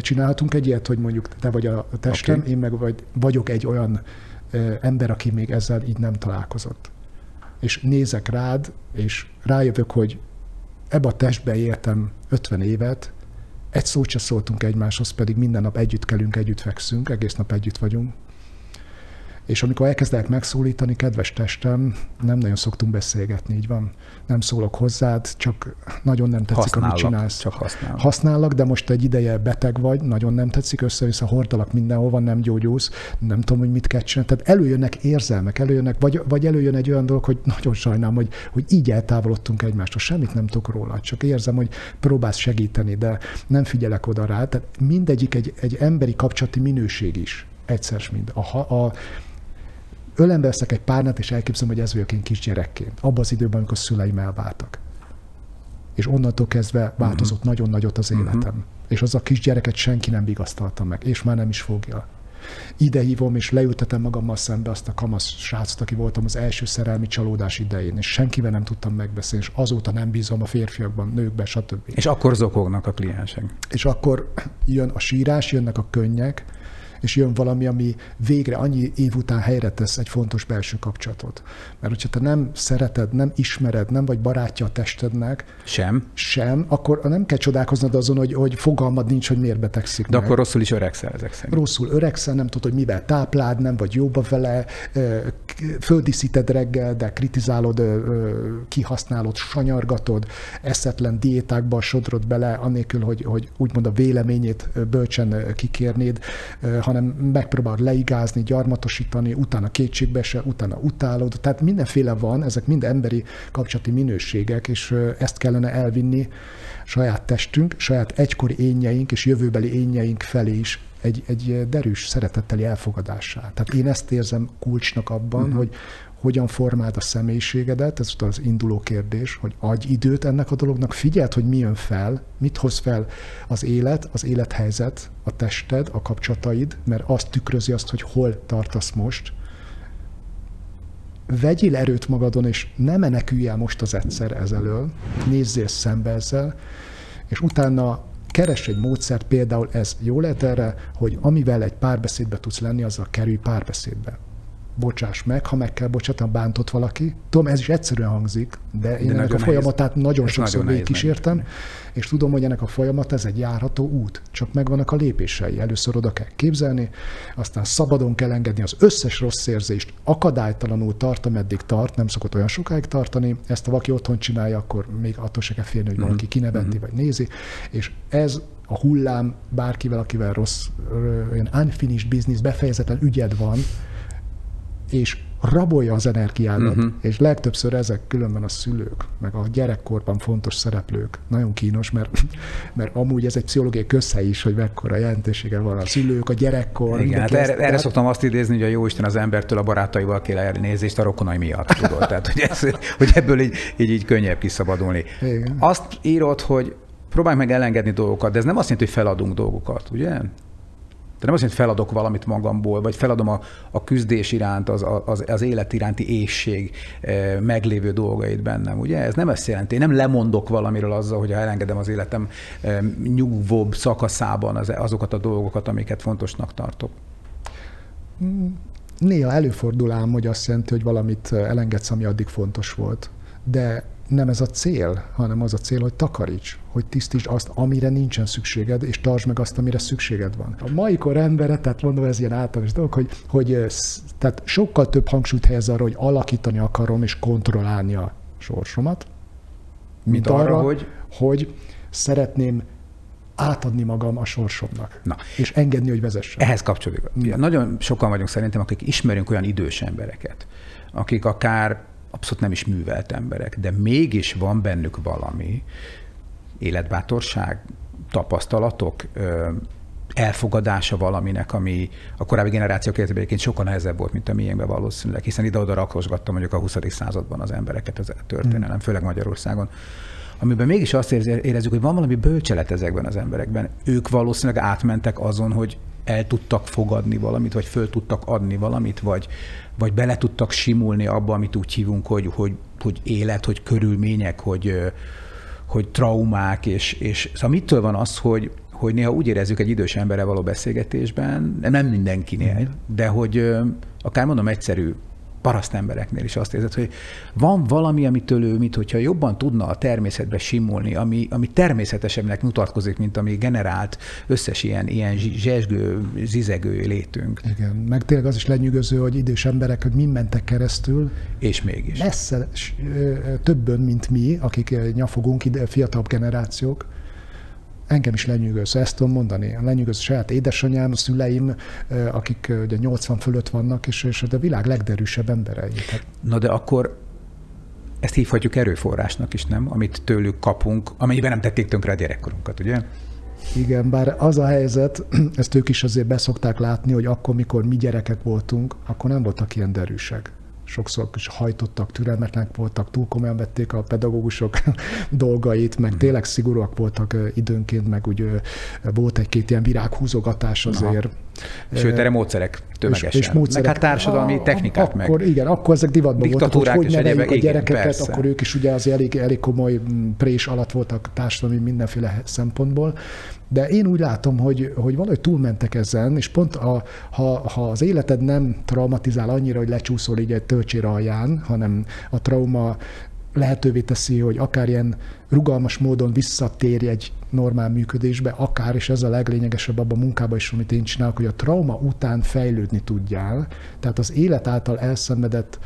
Csinálhatunk egy ilyet, hogy mondjuk te vagy a testem, okay. én meg vagy, vagyok egy olyan ember, aki még ezzel így nem találkozott. És nézek rád, és rájövök, hogy ebbe a testbe éltem 50 évet, egy szót se szóltunk egymáshoz, pedig minden nap együtt kelünk, együtt fekszünk, egész nap együtt vagyunk, és amikor elkezdek megszólítani, kedves testem, nem nagyon szoktunk beszélgetni, így van. Nem szólok hozzád, csak nagyon nem tetszik, használak, amit csinálsz. Csak használok. Használok, de most egy ideje beteg vagy, nagyon nem tetszik, össze-vissza hordalak mindenhova, nem gyógyulsz, nem tudom, hogy mit kell csinálni. Tehát előjönnek érzelmek, előjönnek, vagy, vagy előjön egy olyan dolog, hogy nagyon sajnálom, hogy, hogy így eltávolodtunk egymástól, semmit nem tudok róla, csak érzem, hogy próbálsz segíteni, de nem figyelek oda rá. Tehát mindegyik egy, egy emberi kapcsolati minőség is egyszer mind. A, a, ölembe veszek egy párnát, és elképzelem, hogy ez vagyok én kisgyerekként. Abban az időben, amikor szüleim elváltak. És onnantól kezdve változott uh-huh. nagyon nagyot az életem. Uh-huh. És az a kisgyereket senki nem vigasztalta meg, és már nem is fogja. Ide hívom, és leültetem magammal szembe azt a kamasz srácot, aki voltam az első szerelmi csalódás idején, és senkivel nem tudtam megbeszélni, és azóta nem bízom a férfiakban, nőkben, stb. És akkor zokognak a kliensek. És akkor jön a sírás, jönnek a könnyek, és jön valami, ami végre annyi év után helyre tesz egy fontos belső kapcsolatot. Mert hogyha te nem szereted, nem ismered, nem vagy barátja a testednek, sem, sem akkor nem kell csodálkoznod azon, hogy, hogy fogalmad nincs, hogy miért betegszik De meg. akkor rosszul is öregszel ezek szerint. Rosszul öregszel, nem tudod, hogy mivel táplád, nem vagy jóba vele, földíszíted reggel, de kritizálod, kihasználod, sanyargatod, eszetlen diétákba sodrod bele, anélkül, hogy, hogy úgymond a véleményét bölcsen kikérnéd, hanem megpróbálod leigázni, gyarmatosítani, utána kétségbe se, utána utálod. Tehát mindenféle van, ezek mind emberi kapcsolati minőségek, és ezt kellene elvinni saját testünk, saját egykori énjeink és jövőbeli énjeink felé is egy, egy derűs szeretetteli elfogadásá. Tehát én ezt érzem kulcsnak abban, uh-huh. hogy hogyan formáld a személyiségedet, ez az induló kérdés, hogy adj időt ennek a dolognak, figyeld, hogy mi jön fel, mit hoz fel az élet, az élethelyzet, a tested, a kapcsolataid, mert azt tükrözi azt, hogy hol tartasz most. Vegyél erőt magadon, és ne menekülj el most az egyszer ezelől, nézzél szembe ezzel, és utána keres egy módszert, például ez. Jó lehet erre, hogy amivel egy párbeszédbe tudsz lenni, azzal kerülj párbeszédbe bocsáss meg, ha meg kell bocsátani, bántott valaki. Tudom, ez is egyszerűen hangzik, de én de ennek a folyamatát nehéz. nagyon sokszor nagyon kísértem, és tudom, hogy ennek a folyamat ez egy járható út, csak megvannak a lépései. Először oda kell képzelni, aztán szabadon kell engedni az összes rossz érzést, akadálytalanul tart, ameddig tart, nem szokott olyan sokáig tartani. Ezt ha valaki otthon csinálja, akkor még attól se kell félni, hogy valaki kineveti mm-hmm. vagy nézi, és ez a hullám bárkivel, akivel rossz, olyan unfinished business, befejezetlen ügyed van, és rabolja az energiádat, uh-huh. és legtöbbször ezek különben a szülők, meg a gyerekkorban fontos szereplők. Nagyon kínos, mert, mert amúgy ez egy pszichológiai közhely is, hogy mekkora jelentősége van a szülők, a gyerekkor. Igen, hát erre, erre szoktam azt idézni, hogy a Jóisten az embertől a barátaival kell elnézést a rokonai miatt, tudod. Tehát, hogy, ez, hogy ebből így, így, így könnyebb kiszabadulni. Igen. Azt írod, hogy próbálj meg elengedni dolgokat, de ez nem azt jelenti, hogy feladunk dolgokat, ugye? De nem azt hogy feladok valamit magamból, vagy feladom a, a küzdés iránt, az, az, az élet iránti ésség e, meglévő dolgait bennem, ugye? Ez nem ezt jelenti. Én nem lemondok valamiről azzal, hogy elengedem az életem e, nyugvóbb szakaszában az, azokat a dolgokat, amiket fontosnak tartok. Néha előfordul ám, hogy azt jelenti, hogy valamit elengedsz, ami addig fontos volt. De nem ez a cél, hanem az a cél, hogy takaríts, hogy tisztítsd azt, amire nincsen szükséged, és tartsd meg azt, amire szükséged van. A mai kor embere, tehát mondom, ez ilyen általános dolog, hogy, hogy tehát sokkal több hangsúlyt helyez arra, hogy alakítani akarom és kontrollálni a sorsomat, mint, mint arra, hogy... hogy szeretném átadni magam a sorsomnak. Na. És engedni, hogy vezessen. Ehhez kapcsolódik. Ja. Nagyon sokan vagyunk szerintem, akik ismerünk olyan idős embereket, akik akár abszolút nem is művelt emberek, de mégis van bennük valami, életbátorság, tapasztalatok, elfogadása valaminek, ami a korábbi generációk életében egyébként sokkal nehezebb volt, mint a miénkben valószínűleg, hiszen ide-oda rakosgattam mondjuk a 20. században az embereket, ez a történelem, főleg Magyarországon amiben mégis azt érezzük, hogy van valami bölcselet ezekben az emberekben. Ők valószínűleg átmentek azon, hogy el tudtak fogadni valamit, vagy föl tudtak adni valamit, vagy, vagy bele tudtak simulni abba, amit úgy hívunk, hogy, hogy, hogy élet, hogy körülmények, hogy, hogy traumák, és, és szóval mitől van az, hogy, hogy néha úgy érezzük egy idős emberre való beszélgetésben, nem mindenkinél, de hogy akár mondom egyszerű paraszt embereknél is azt érzed, hogy van valami, amitől ő, mint hogyha jobban tudna a természetbe simulni, ami, ami természetesebbnek mutatkozik, mint ami generált összes ilyen, ilyen zsesgő, zizegő létünk. Igen, meg tényleg az is lenyűgöző, hogy idős emberek, hogy mi mentek keresztül. És mégis. Messze többen, mint mi, akik nyafogunk, ide, fiatalabb generációk, engem is lenyűgöz, ezt tudom mondani. Lenyűgöz a saját édesanyám, a szüleim, akik ugye 80 fölött vannak, és, és a világ legderűsebb emberei. Tehát... Na de akkor ezt hívhatjuk erőforrásnak is, nem? Amit tőlük kapunk, amennyiben nem tették tönkre a gyerekkorunkat, ugye? Igen, bár az a helyzet, [CLEARS THROAT] ezt ők is azért beszokták látni, hogy akkor, mikor mi gyerekek voltunk, akkor nem voltak ilyen derűsek sokszor is hajtottak, türelmetlenek voltak, túl komolyan vették a pedagógusok [LAUGHS] dolgait, meg mm. tényleg szigorúak voltak időnként, meg úgy volt egy-két ilyen virághúzogatás azért. Aha. Sőt, erre módszerek tömegesen. És, és módszerek. Meg hát társadalmi a, technikák akkor, meg. Igen, akkor ezek divatban voltak, hogy hogy neveljük a gyerekeket, persze. akkor ők is ugye az elég, elég komoly prés alatt voltak társadalmi mindenféle szempontból. De én úgy látom, hogy, hogy valahogy túlmentek ezen, és pont a, ha, ha az életed nem traumatizál annyira, hogy lecsúszol így egy tölcsér alján, hanem a trauma lehetővé teszi, hogy akár ilyen rugalmas módon visszatérj egy normál működésbe, akár, és ez a leglényegesebb abban a munkában is, amit én csinálok, hogy a trauma után fejlődni tudjál. Tehát az élet által elszenvedett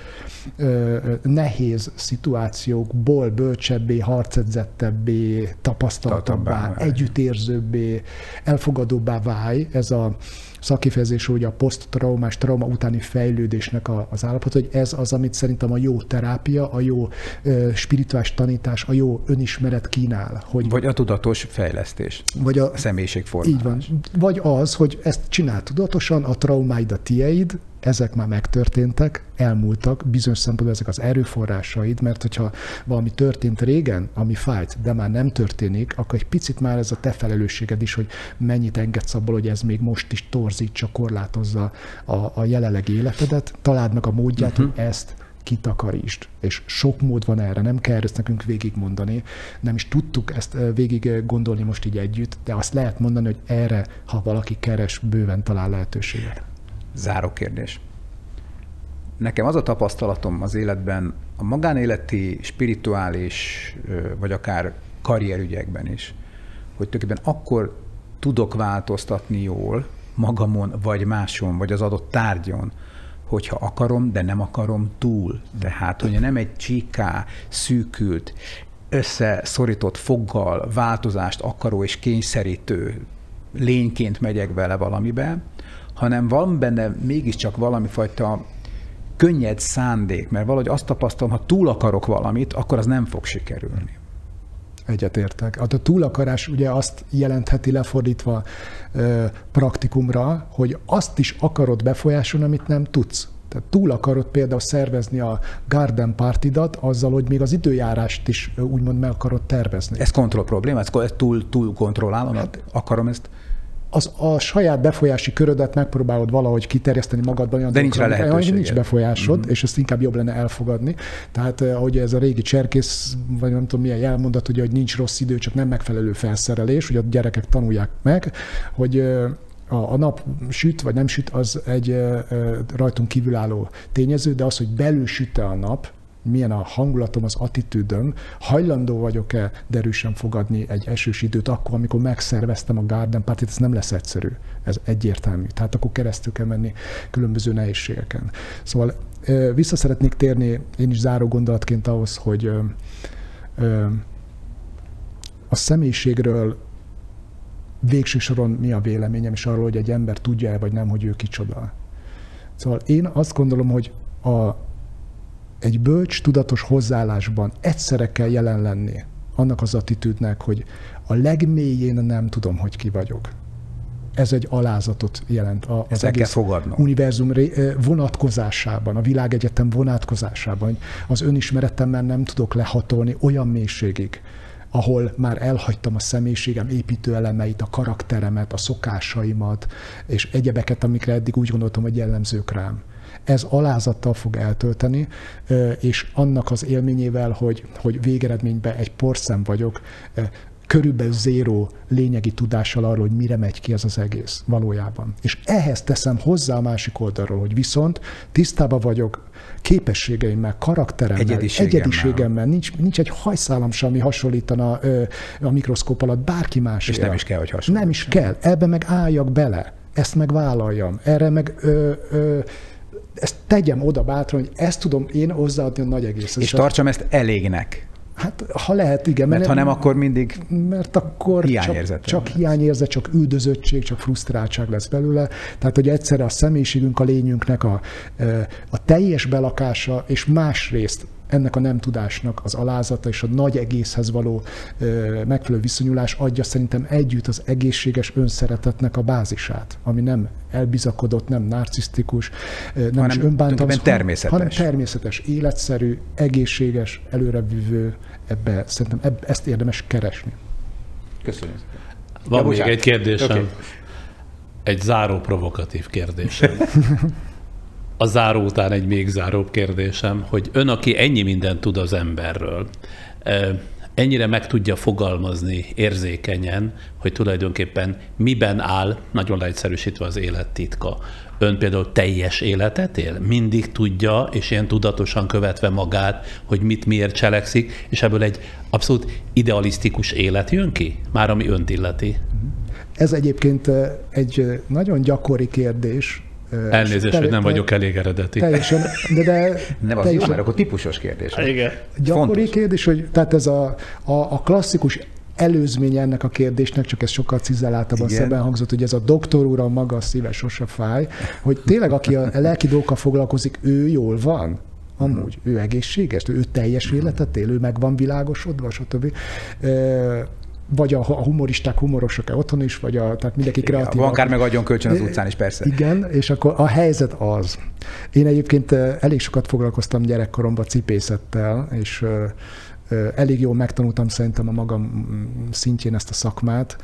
ö, nehéz szituációkból bölcsebbé, harcedzettebbé, tapasztaltabbá, együttérzőbbé, elfogadóbbá válj. Ez a szakifejezés, hogy a poszttraumás trauma utáni fejlődésnek a, az állapot, hogy ez az, amit szerintem a jó terápia, a jó ö, spirituális tanítás, a jó önismeret kínál. Hogy, vagy a tudatos fejlesztés. Vagy a, a személyiségformálás. Így van. Vagy az, hogy ezt csinál tudatosan, a traumáid a tieid, ezek már megtörténtek, elmúltak, bizonyos szempontból ezek az erőforrásaid, mert hogyha valami történt régen, ami fájt, de már nem történik, akkor egy picit már ez a te felelősséged is, hogy mennyit engedsz abból, hogy ez még most is torzítsa, korlátozza a, a jelenlegi életedet, találd meg a módját, uh-huh. hogy ezt kitakarítsd. És sok mód van erre, nem kell ezt nekünk végigmondani, nem is tudtuk ezt végig gondolni most így együtt, de azt lehet mondani, hogy erre, ha valaki keres, bőven talál lehetőséget. Záró kérdés. Nekem az a tapasztalatom az életben, a magánéleti, spirituális, vagy akár karrierügyekben is, hogy tulajdonképpen akkor tudok változtatni jól magamon, vagy máson, vagy az adott tárgyon, hogyha akarom, de nem akarom túl. Tehát, hogy nem egy csíká, szűkült, összeszorított foggal változást akaró és kényszerítő lényként megyek vele valamibe, hanem van benne mégiscsak valami fajta könnyed szándék, mert valahogy azt tapasztalom, ha túl akarok valamit, akkor az nem fog sikerülni. Egyetértek. Hát a túlakarás ugye azt jelentheti lefordítva ö, praktikumra, hogy azt is akarod befolyásolni, amit nem tudsz. Tehát túl akarod például szervezni a garden partidat azzal, hogy még az időjárást is úgymond meg akarod tervezni. Ez kontroll probléma? Ez túl, túl kontrollálom? Hát, akarom ezt? Az a saját befolyási körödet megpróbálod valahogy kiterjeszteni magadban. De nincs rá lehetőség. Nincs befolyásod, mm-hmm. és ezt inkább jobb lenne elfogadni. Tehát, eh, ahogy ez a régi cserkész, vagy nem tudom milyen jelmondat, ugye, hogy nincs rossz idő, csak nem megfelelő felszerelés, hogy a gyerekek tanulják meg, hogy eh, a, a nap süt vagy nem süt, az egy eh, rajtunk kívülálló tényező, de az, hogy belül süt-e a nap, milyen a hangulatom, az attitűdöm, hajlandó vagyok-e derűsen fogadni egy esős időt akkor, amikor megszerveztem a Garden Party, ez nem lesz egyszerű, ez egyértelmű. Tehát akkor keresztül kell menni különböző nehézségeken. Szóval vissza szeretnék térni én is záró gondolatként ahhoz, hogy a személyiségről végső soron mi a véleményem, és arról, hogy egy ember tudja-e vagy nem, hogy ő kicsoda. Szóval én azt gondolom, hogy a egy bölcs, tudatos hozzáállásban egyszerre kell jelen lenni annak az attitűdnek, hogy a legmélyén nem tudom, hogy ki vagyok. Ez egy alázatot jelent a, az egész univerzum vonatkozásában, a világegyetem vonatkozásában. Az önismeretemmel nem tudok lehatolni olyan mélységig, ahol már elhagytam a személyiségem építő elemeit, a karakteremet, a szokásaimat, és egyebeket, amikre eddig úgy gondoltam, hogy jellemzők rám ez alázattal fog eltölteni, és annak az élményével, hogy, hogy végeredményben egy porszem vagyok, körülbelül zéró lényegi tudással arról, hogy mire megy ki ez az egész valójában. És ehhez teszem hozzá a másik oldalról, hogy viszont tisztában vagyok képességeimmel, karakteremmel, egyediségemmel, egyediségemmel. Nincs, nincs egy hajszálam sem, ami hasonlítana ö, a mikroszkóp alatt bárki más. És nem is kell, hogy hasonlítson. Nem is kell. Ebbe meg álljak bele. Ezt meg vállaljam. Erre meg ö, ö, ezt tegyem oda bátran, hogy ezt tudom én hozzáadni a nagy egész. És tartsam ezt elégnek. Hát, ha lehet, igen. Mert, mert ha nem, akkor mindig Mert akkor hiányérzet. Csak, csak hiányérzet, csak üldözöttség, csak frusztráltság lesz belőle. Tehát, hogy egyszerre a személyiségünk, a lényünknek a, a teljes belakása, és másrészt ennek a nem tudásnak az alázata és a nagy egészhez való megfelelő viszonyulás adja szerintem együtt az egészséges önszeretetnek a bázisát, ami nem elbizakodott, nem narcisztikus, nem hanem, is önbántalmas, természetes. hanem természetes, életszerű, egészséges, előrevívő, ebbe szerintem ebbe, ezt érdemes keresni. Köszönöm. Van ja, még egy kérdésem. Okay. Egy záró provokatív kérdésem. [LAUGHS] a záró után egy még záróbb kérdésem, hogy ön, aki ennyi mindent tud az emberről, ennyire meg tudja fogalmazni érzékenyen, hogy tulajdonképpen miben áll, nagyon leegyszerűsítve az élet titka. Ön például teljes életet él? Mindig tudja, és ilyen tudatosan követve magát, hogy mit miért cselekszik, és ebből egy abszolút idealisztikus élet jön ki, már ami önt illeti. Ez egyébként egy nagyon gyakori kérdés, Elnézést, hogy nem vagyok elég eredeti. Teljesen, de, de [LAUGHS] nem az teljesen, jó, mert akkor típusos kérdés. Igen. Gyakori Fontos. kérdés, hogy tehát ez a, a, a klasszikus előzmény ennek a kérdésnek, csak ez sokkal cizelláltabban szebben hangzott, hogy ez a doktor úr a maga a szíve sose fáj, hogy tényleg aki a lelki dolgokkal foglalkozik, ő jól van? Amúgy, ő egészséges, ő teljes életet él, ő meg van világosodva, stb vagy a, a humoristák humorosok-e otthon is, vagy a, tehát mindenki kreatív. Van akár meg adjon kölcsön az utcán is, persze. Igen, és akkor a helyzet az. Én egyébként elég sokat foglalkoztam gyerekkoromban cipészettel, és elég jól megtanultam szerintem a magam szintjén ezt a szakmát,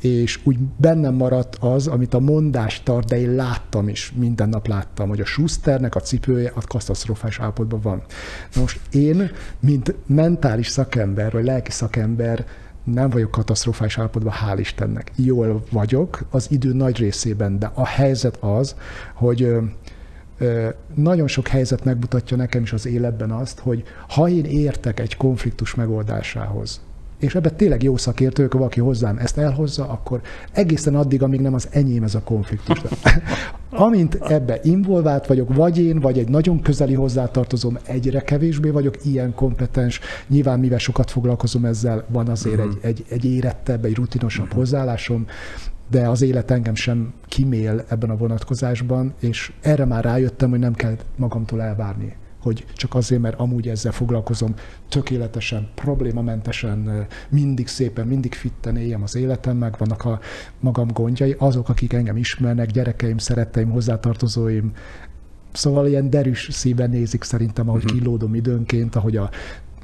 és úgy bennem maradt az, amit a mondás tart, de én láttam is, minden nap láttam, hogy a Schusternek a cipője a katasztrofás állapotban van. Na most én, mint mentális szakember, vagy lelki szakember, nem vagyok katasztrofális állapotban, hál' Istennek. Jól vagyok az idő nagy részében, de a helyzet az, hogy nagyon sok helyzet megmutatja nekem is az életben azt, hogy ha én értek egy konfliktus megoldásához, és ebben tényleg jó szakértők, valaki hozzám ezt elhozza, akkor egészen addig, amíg nem az enyém ez a konfliktus. [LAUGHS] Amint ebbe involvált vagyok, vagy én, vagy egy nagyon közeli hozzátartozom, egyre kevésbé vagyok ilyen kompetens. Nyilván, mivel sokat foglalkozom ezzel, van azért uh-huh. egy, egy, egy érettebb, egy rutinosabb uh-huh. hozzáállásom. de az élet engem sem kimél ebben a vonatkozásban, és erre már rájöttem, hogy nem kell magamtól elvárni hogy csak azért, mert amúgy ezzel foglalkozom tökéletesen, problémamentesen, mindig szépen, mindig fitten éljem az életem, meg vannak a magam gondjai, azok, akik engem ismernek, gyerekeim, szeretteim, hozzátartozóim, Szóval ilyen derűs szíven nézik szerintem, ahogy uh-huh. kilódom időnként, ahogy a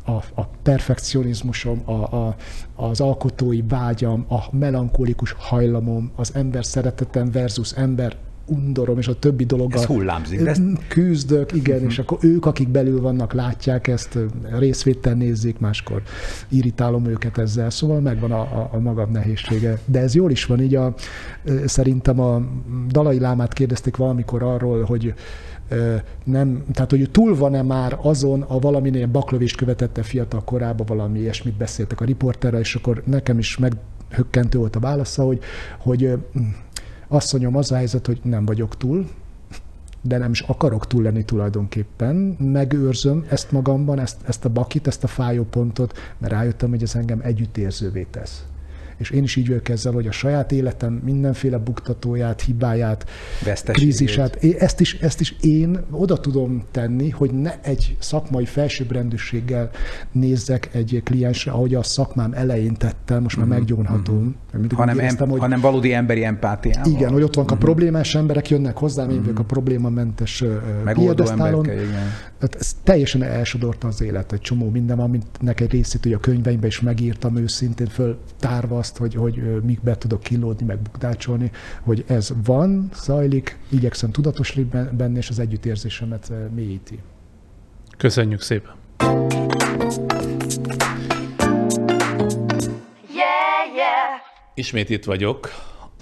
a, a perfekcionizmusom, a, a, az alkotói vágyam, a melankolikus hajlamom, az ember szeretetem versus ember undorom, és a többi dologgal Ez hullámzik. De küzdök, igen, uh-huh. és akkor ők, akik belül vannak, látják ezt, részvétel nézzék, máskor irritálom őket ezzel, szóval megvan a, a, a magam nehézsége. De ez jól is van, így a, szerintem a Dalai Lámát kérdezték valamikor arról, hogy nem, tehát hogy túl van-e már azon a valaminél baklövést követette fiatal korában, valami ilyesmit beszéltek a riporterrel, és akkor nekem is meghökkentő volt a válasza, hogy, hogy asszonyom az a helyzet, hogy nem vagyok túl, de nem is akarok túl lenni tulajdonképpen. Megőrzöm ezt magamban, ezt, ezt a bakit, ezt a fájó pontot, mert rájöttem, hogy ez engem együttérzővé tesz és én is így vagyok ezzel, hogy a saját életem mindenféle buktatóját, hibáját, krízisát, ezt is, ezt is én oda tudom tenni, hogy ne egy szakmai felsőbbrendűséggel nézzek egy kliensre, ahogy a szakmám elején tettem, most már uh-huh, meggyónhatom. Uh-huh. Hanem, em, hogy, hanem valódi emberi empátiával. Igen, hogy ott vannak uh-huh. a problémás emberek, jönnek hozzám, én vagyok a problémamentes piedesztálon. Hát ez teljesen elsodorta az élet, egy csomó minden, amit egy részét hogy a könyveimben is megírtam őszintén, föl tárva azt, hogy, hogy mikbe tudok kilódni, meg bukdácsolni, hogy ez van, zajlik, igyekszem tudatosítani benne, és az együttérzésemet mélyíti. Köszönjük szépen! Yeah, yeah. Ismét itt vagyok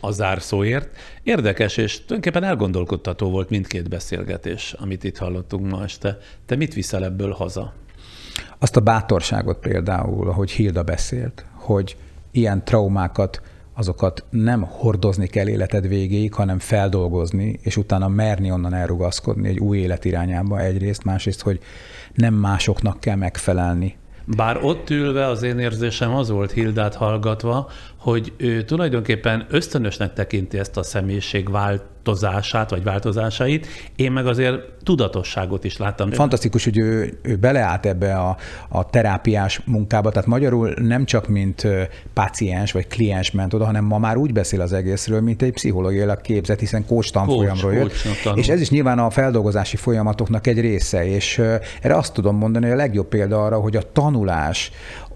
a zárszóért. Érdekes és tulajdonképpen elgondolkodtató volt mindkét beszélgetés, amit itt hallottunk ma este. Te mit viszel ebből haza? Azt a bátorságot például, ahogy Hilda beszélt, hogy ilyen traumákat, azokat nem hordozni kell életed végéig, hanem feldolgozni, és utána merni onnan elrugaszkodni egy új élet irányába egyrészt, másrészt, hogy nem másoknak kell megfelelni. Bár ott ülve az én érzésem az volt Hildát hallgatva, hogy ő tulajdonképpen ösztönösnek tekinti ezt a személyiség változását, vagy változásait, én meg azért tudatosságot is láttam. Fantasztikus, hogy ő, ő beleállt ebbe a, a terápiás munkába, tehát magyarul nem csak mint páciens vagy kliens ment oda, hanem ma már úgy beszél az egészről, mint egy pszichológiailag képzett, hiszen kócs tanfolyamról jött. És ez is nyilván a feldolgozási folyamatoknak egy része, és erre azt tudom mondani, hogy a legjobb példa arra, hogy a tanulás,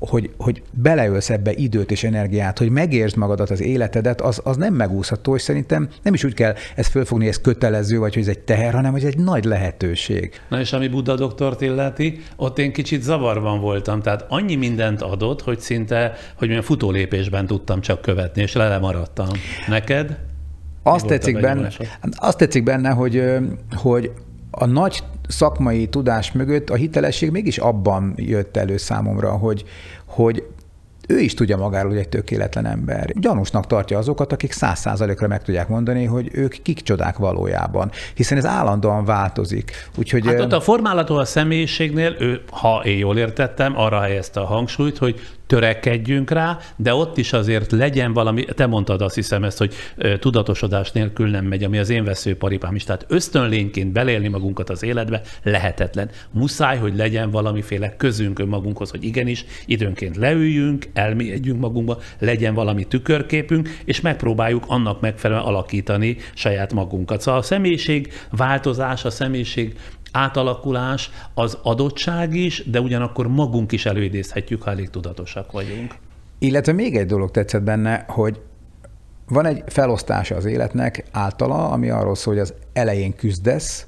hogy, hogy beleölsz ebbe időt és energiát, hogy megértsd magadat, az életedet, az, az nem megúszható, és szerintem nem is úgy kell ezt fölfogni, ez kötelező, vagy hogy ez egy teher, hanem hogy ez egy nagy lehetőség. Na és ami Buddha doktort illeti, ott én kicsit zavarban voltam, tehát annyi mindent adott, hogy szinte, hogy milyen futólépésben tudtam csak követni, és lemaradtam. Neked? Azt tetszik, benne, azt tetszik benne, hogy, hogy a nagy szakmai tudás mögött a hitelesség mégis abban jött elő számomra, hogy, hogy ő is tudja magáról, hogy egy tökéletlen ember. Gyanúsnak tartja azokat, akik száz százalékra meg tudják mondani, hogy ők kik csodák valójában, hiszen ez állandóan változik. Úgyhogy, hát ott a formálató a személyiségnél, ő, ha én jól értettem, arra helyezte a hangsúlyt, hogy törekedjünk rá, de ott is azért legyen valami, te mondtad azt hiszem ezt, hogy tudatosodás nélkül nem megy, ami az én veszőparipám is. Tehát ösztönlényként belélni magunkat az életbe lehetetlen. Muszáj, hogy legyen valamiféle közünk önmagunkhoz, hogy igenis, időnként leüljünk, elmélyedjünk magunkba, legyen valami tükörképünk, és megpróbáljuk annak megfelelően alakítani saját magunkat. Szóval a személyiség változás, a személyiség átalakulás az adottság is, de ugyanakkor magunk is előidézhetjük, ha elég tudatosak vagyunk. Illetve még egy dolog tetszett benne, hogy van egy felosztása az életnek általa, ami arról szól, hogy az elején küzdesz,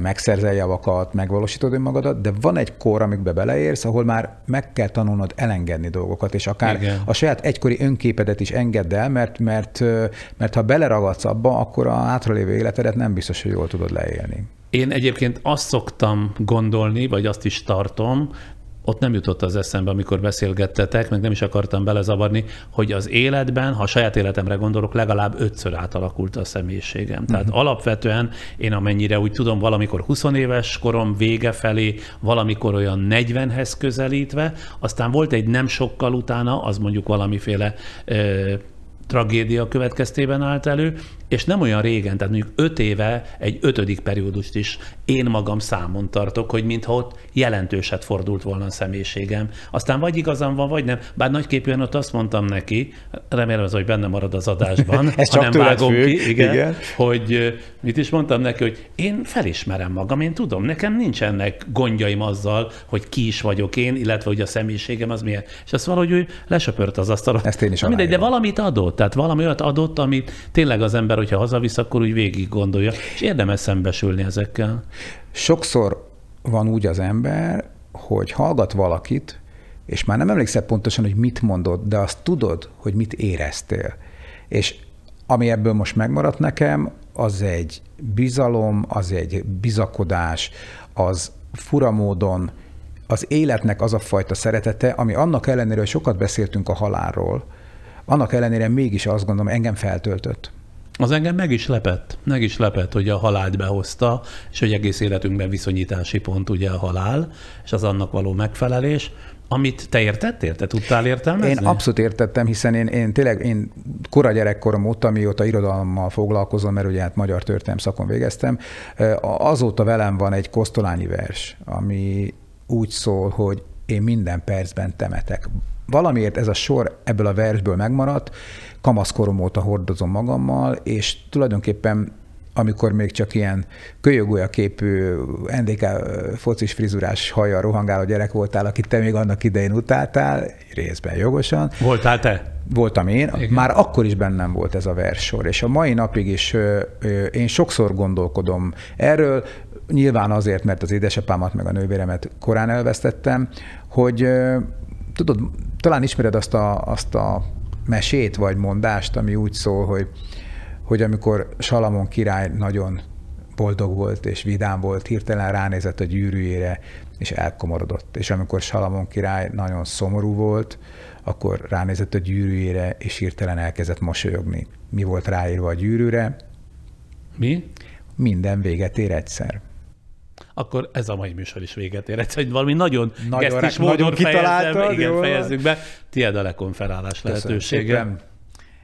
megszerzel javakat, megvalósítod önmagadat, de van egy kor, amikbe beleérsz, ahol már meg kell tanulnod elengedni dolgokat, és akár Igen. a saját egykori önképedet is engedd el, mert, mert, mert ha beleragadsz abba, akkor a hátralévő életedet nem biztos, hogy jól tudod leélni. Én egyébként azt szoktam gondolni, vagy azt is tartom, ott nem jutott az eszembe, amikor beszélgettetek, meg nem is akartam belezavarni, hogy az életben, ha a saját életemre gondolok, legalább ötször átalakult a személyiségem. Tehát uh-huh. alapvetően én amennyire úgy tudom, valamikor 20 éves korom vége felé, valamikor olyan 40-hez közelítve, aztán volt egy nem sokkal utána, az mondjuk valamiféle ö, tragédia következtében állt elő, és nem olyan régen, tehát mondjuk öt éve egy ötödik periódust is én magam számon tartok, hogy mintha ott jelentőset fordult volna a személyiségem. Aztán vagy igazam van, vagy nem. Bár nagyképűen ott azt mondtam neki, remélem az, hogy benne marad az adásban, [LAUGHS] Ez csak nem vágom függ, ki, igen, igen. hogy mit is mondtam neki, hogy én felismerem magam, én tudom, nekem nincsenek gondjaim azzal, hogy ki is vagyok én, illetve hogy a személyiségem az milyen. És azt valahogy ő lesöpört az asztalon. Ezt én is Mindegy, de valamit adott, tehát valami olyat adott, amit tényleg az ember, hogyha hazavisz, akkor úgy végig gondolja, és érdemes szembesülni ezekkel. Sokszor van úgy az ember, hogy hallgat valakit, és már nem emlékszel pontosan, hogy mit mondott, de azt tudod, hogy mit éreztél. És ami ebből most megmaradt nekem, az egy bizalom, az egy bizakodás, az furamódon az életnek az a fajta szeretete, ami annak ellenére, hogy sokat beszéltünk a halálról, annak ellenére mégis azt gondolom, engem feltöltött. Az engem meg is lepett, meg is lepett, hogy a halált behozta, és hogy egész életünkben viszonyítási pont ugye a halál, és az annak való megfelelés, amit te értettél? Te tudtál értelmezni? Én abszolút értettem, hiszen én, én tényleg én kora gyerekkorom óta, mióta irodalommal foglalkozom, mert ugye hát magyar történelem szakon végeztem, azóta velem van egy kosztolányi vers, ami úgy szól, hogy én minden percben temetek. Valamiért ez a sor ebből a versből megmaradt, kamaszkorom óta hordozom magammal, és tulajdonképpen amikor még csak ilyen kölyögolya képű NDK focis frizurás haja rohangáló gyerek voltál, akit te még annak idején utáltál, részben jogosan. Voltál te? Voltam én, Igen. már akkor is bennem volt ez a verssor, és a mai napig is én sokszor gondolkodom erről, nyilván azért, mert az édesapámat meg a nővéremet korán elvesztettem, hogy tudod, talán ismered azt a, azt a mesét vagy mondást, ami úgy szól, hogy hogy amikor Salamon király nagyon boldog volt és vidám volt, hirtelen ránézett a gyűrűjére, és elkomorodott. És amikor Salamon király nagyon szomorú volt, akkor ránézett a gyűrűjére, és hirtelen elkezdett mosolyogni. Mi volt ráírva a gyűrűre? Mi? Minden véget ér egyszer. Akkor ez a mai műsor is véget ér. Egyszer, hogy valami nagyon, Nagyon gesztis módon fejezem, igen, fejezzük be. Tied a lekonferálás lehetősége. szépen.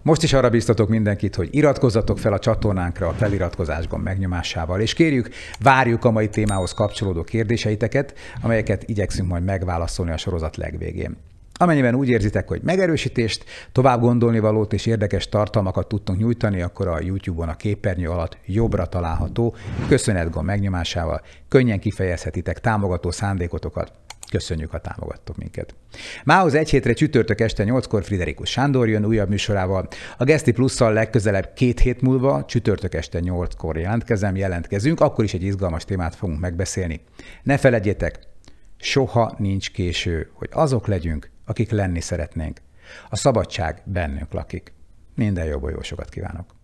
Most is arra biztatok mindenkit, hogy iratkozzatok fel a csatornánkra a feliratkozás gomb megnyomásával, és kérjük, várjuk a mai témához kapcsolódó kérdéseiteket, amelyeket igyekszünk majd megválaszolni a sorozat legvégén. Amennyiben úgy érzitek, hogy megerősítést, tovább gondolni valót és érdekes tartalmakat tudtunk nyújtani, akkor a YouTube-on a képernyő alatt jobbra található köszönetgomb megnyomásával könnyen kifejezhetitek támogató szándékotokat. Köszönjük, ha támogattok minket. Mához egy hétre csütörtök este 8-kor Friderikus Sándor jön újabb műsorával. A Geszti Plusszal legközelebb két hét múlva, csütörtök este 8-kor jelentkezem, jelentkezünk, akkor is egy izgalmas témát fogunk megbeszélni. Ne feledjétek, soha nincs késő, hogy azok legyünk, akik lenni szeretnénk. A szabadság bennünk lakik. Minden jó bolyósokat kívánok!